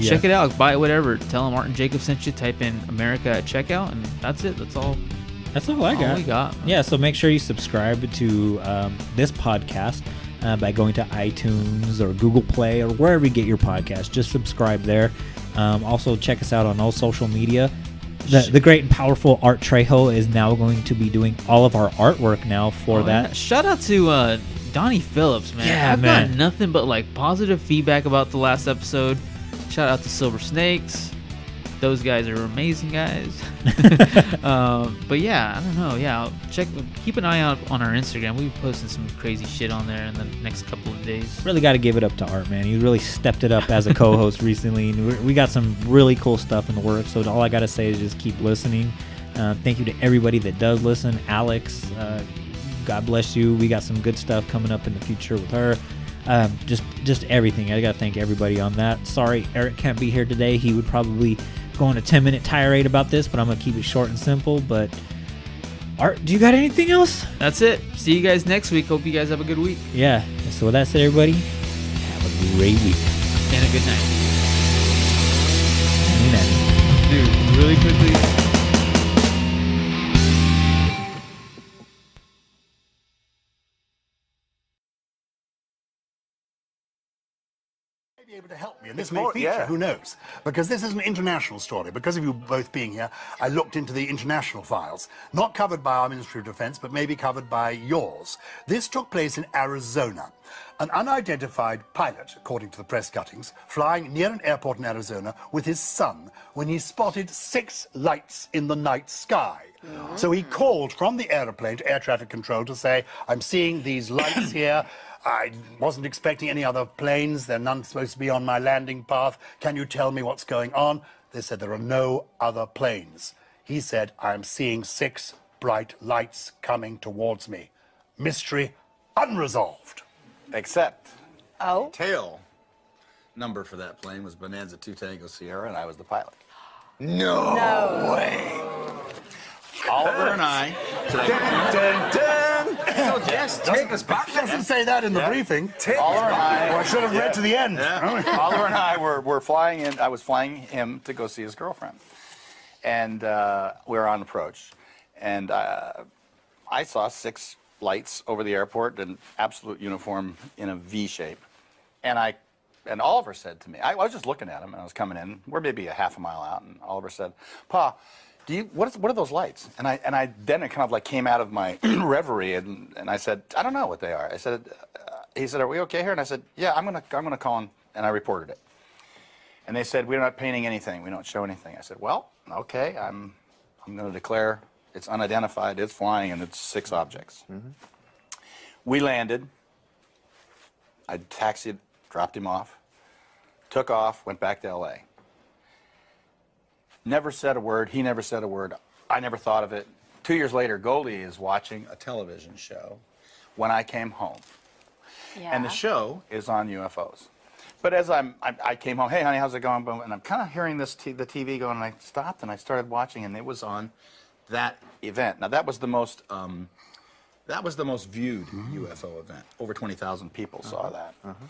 Yeah. check it out, buy whatever. Tell him Martin Jacob sent you. Type in America at checkout, and that's it. That's all. That's all I all got. we got. Yeah, so make sure you subscribe to um, this podcast uh, by going to iTunes or Google Play or wherever you get your podcast. Just subscribe there. Um, also, check us out on all social media. The, the great and powerful Art Trejo is now going to be doing all of our artwork now for Oh, that. yeah. Shout out to uh, Donnie Phillips, man. Yeah, I've man. gotten nothing but like positive feedback about the last episode. Shout out to Silver Snakes. Those guys are amazing guys. um, but yeah, I don't know. Yeah, I'll check. Keep an eye out on our Instagram. We'll be posting some crazy shit on there in the next couple of days. Really got to give it up to Art, man. He really stepped it up as a co-host recently, and we- we got some really cool stuff in the works. So all I got to say is just keep listening. Uh, thank you to everybody that does listen. Alex, uh, God bless you. We got some good stuff coming up in the future with her. Um, just just everything. I got to thank everybody on that. Sorry, Eric can't be here today. He would probably go on a 10 minute tirade about this, but I'm gonna keep it short and simple. But Art, do you got anything else? That's it. See you guys next week. Hope you guys have a good week Yeah. So with that said, everybody, have a great week. and a good night. Able to help me, and this may feature. yeah. Who knows? Because this is an international story. Because of you both being here, I looked into the international files, not covered by our Ministry of Defense, but maybe covered by yours. This took place in Arizona. An unidentified pilot, according to the press cuttings, flying near an airport in Arizona with his son when he spotted six lights in the night sky. So he called from the aeroplane to air traffic control to say, I'm seeing these lights here. I wasn't expecting any other planes. There are none supposed to be on my landing path. Can you tell me what's going on? They said there are no other planes. He said, I'm seeing six bright lights coming towards me. Mystery unresolved. Except, oh, tail number for that plane was Bonanza 2 Tango Sierra, and I was the pilot. No, No. way. Oliver and I. Dun, dun, dun. So just take us back. Doesn't say that in the Yeah. briefing. Oliver and I. Well, I should have read to the end. Yeah. Oliver and I were, were flying in. I was flying him to go see his girlfriend, and uh, we were on approach, and uh, I saw six lights over the airport in absolute uniform in a V shape, and I. And Oliver said to me, I, I was just looking at him, and I was coming in. We're maybe a half a mile out, and Oliver said, "Pa, do you what is what are those lights?" And I and I then it kind of like came out of my reverie, and and I said, "I don't know what they are." I said, uh, "He said, are we okay here?" And I said, "Yeah, I'm gonna I'm gonna call him," and I reported it. And they said, "We're not painting anything. We don't show anything." I said, "Well, okay, I'm I'm gonna declare it's unidentified, it's flying, and it's six objects." We landed. I taxied, dropped him off, took off, went back to LA. Never said a word. He never said a word. I never thought of it. Two years later, Goldie is watching a television show when I came home. Yeah. And the show is on UFOs. But as I'm, I, I came home, hey, honey, how's it going? Boom, And I'm kind of hearing this t- the TV going, and I stopped and I started watching, and it was on that event. Now that was the most, um, that was the most viewed mm-hmm. UFO event. Over 20,000 people saw uh-huh. that. Uh-huh.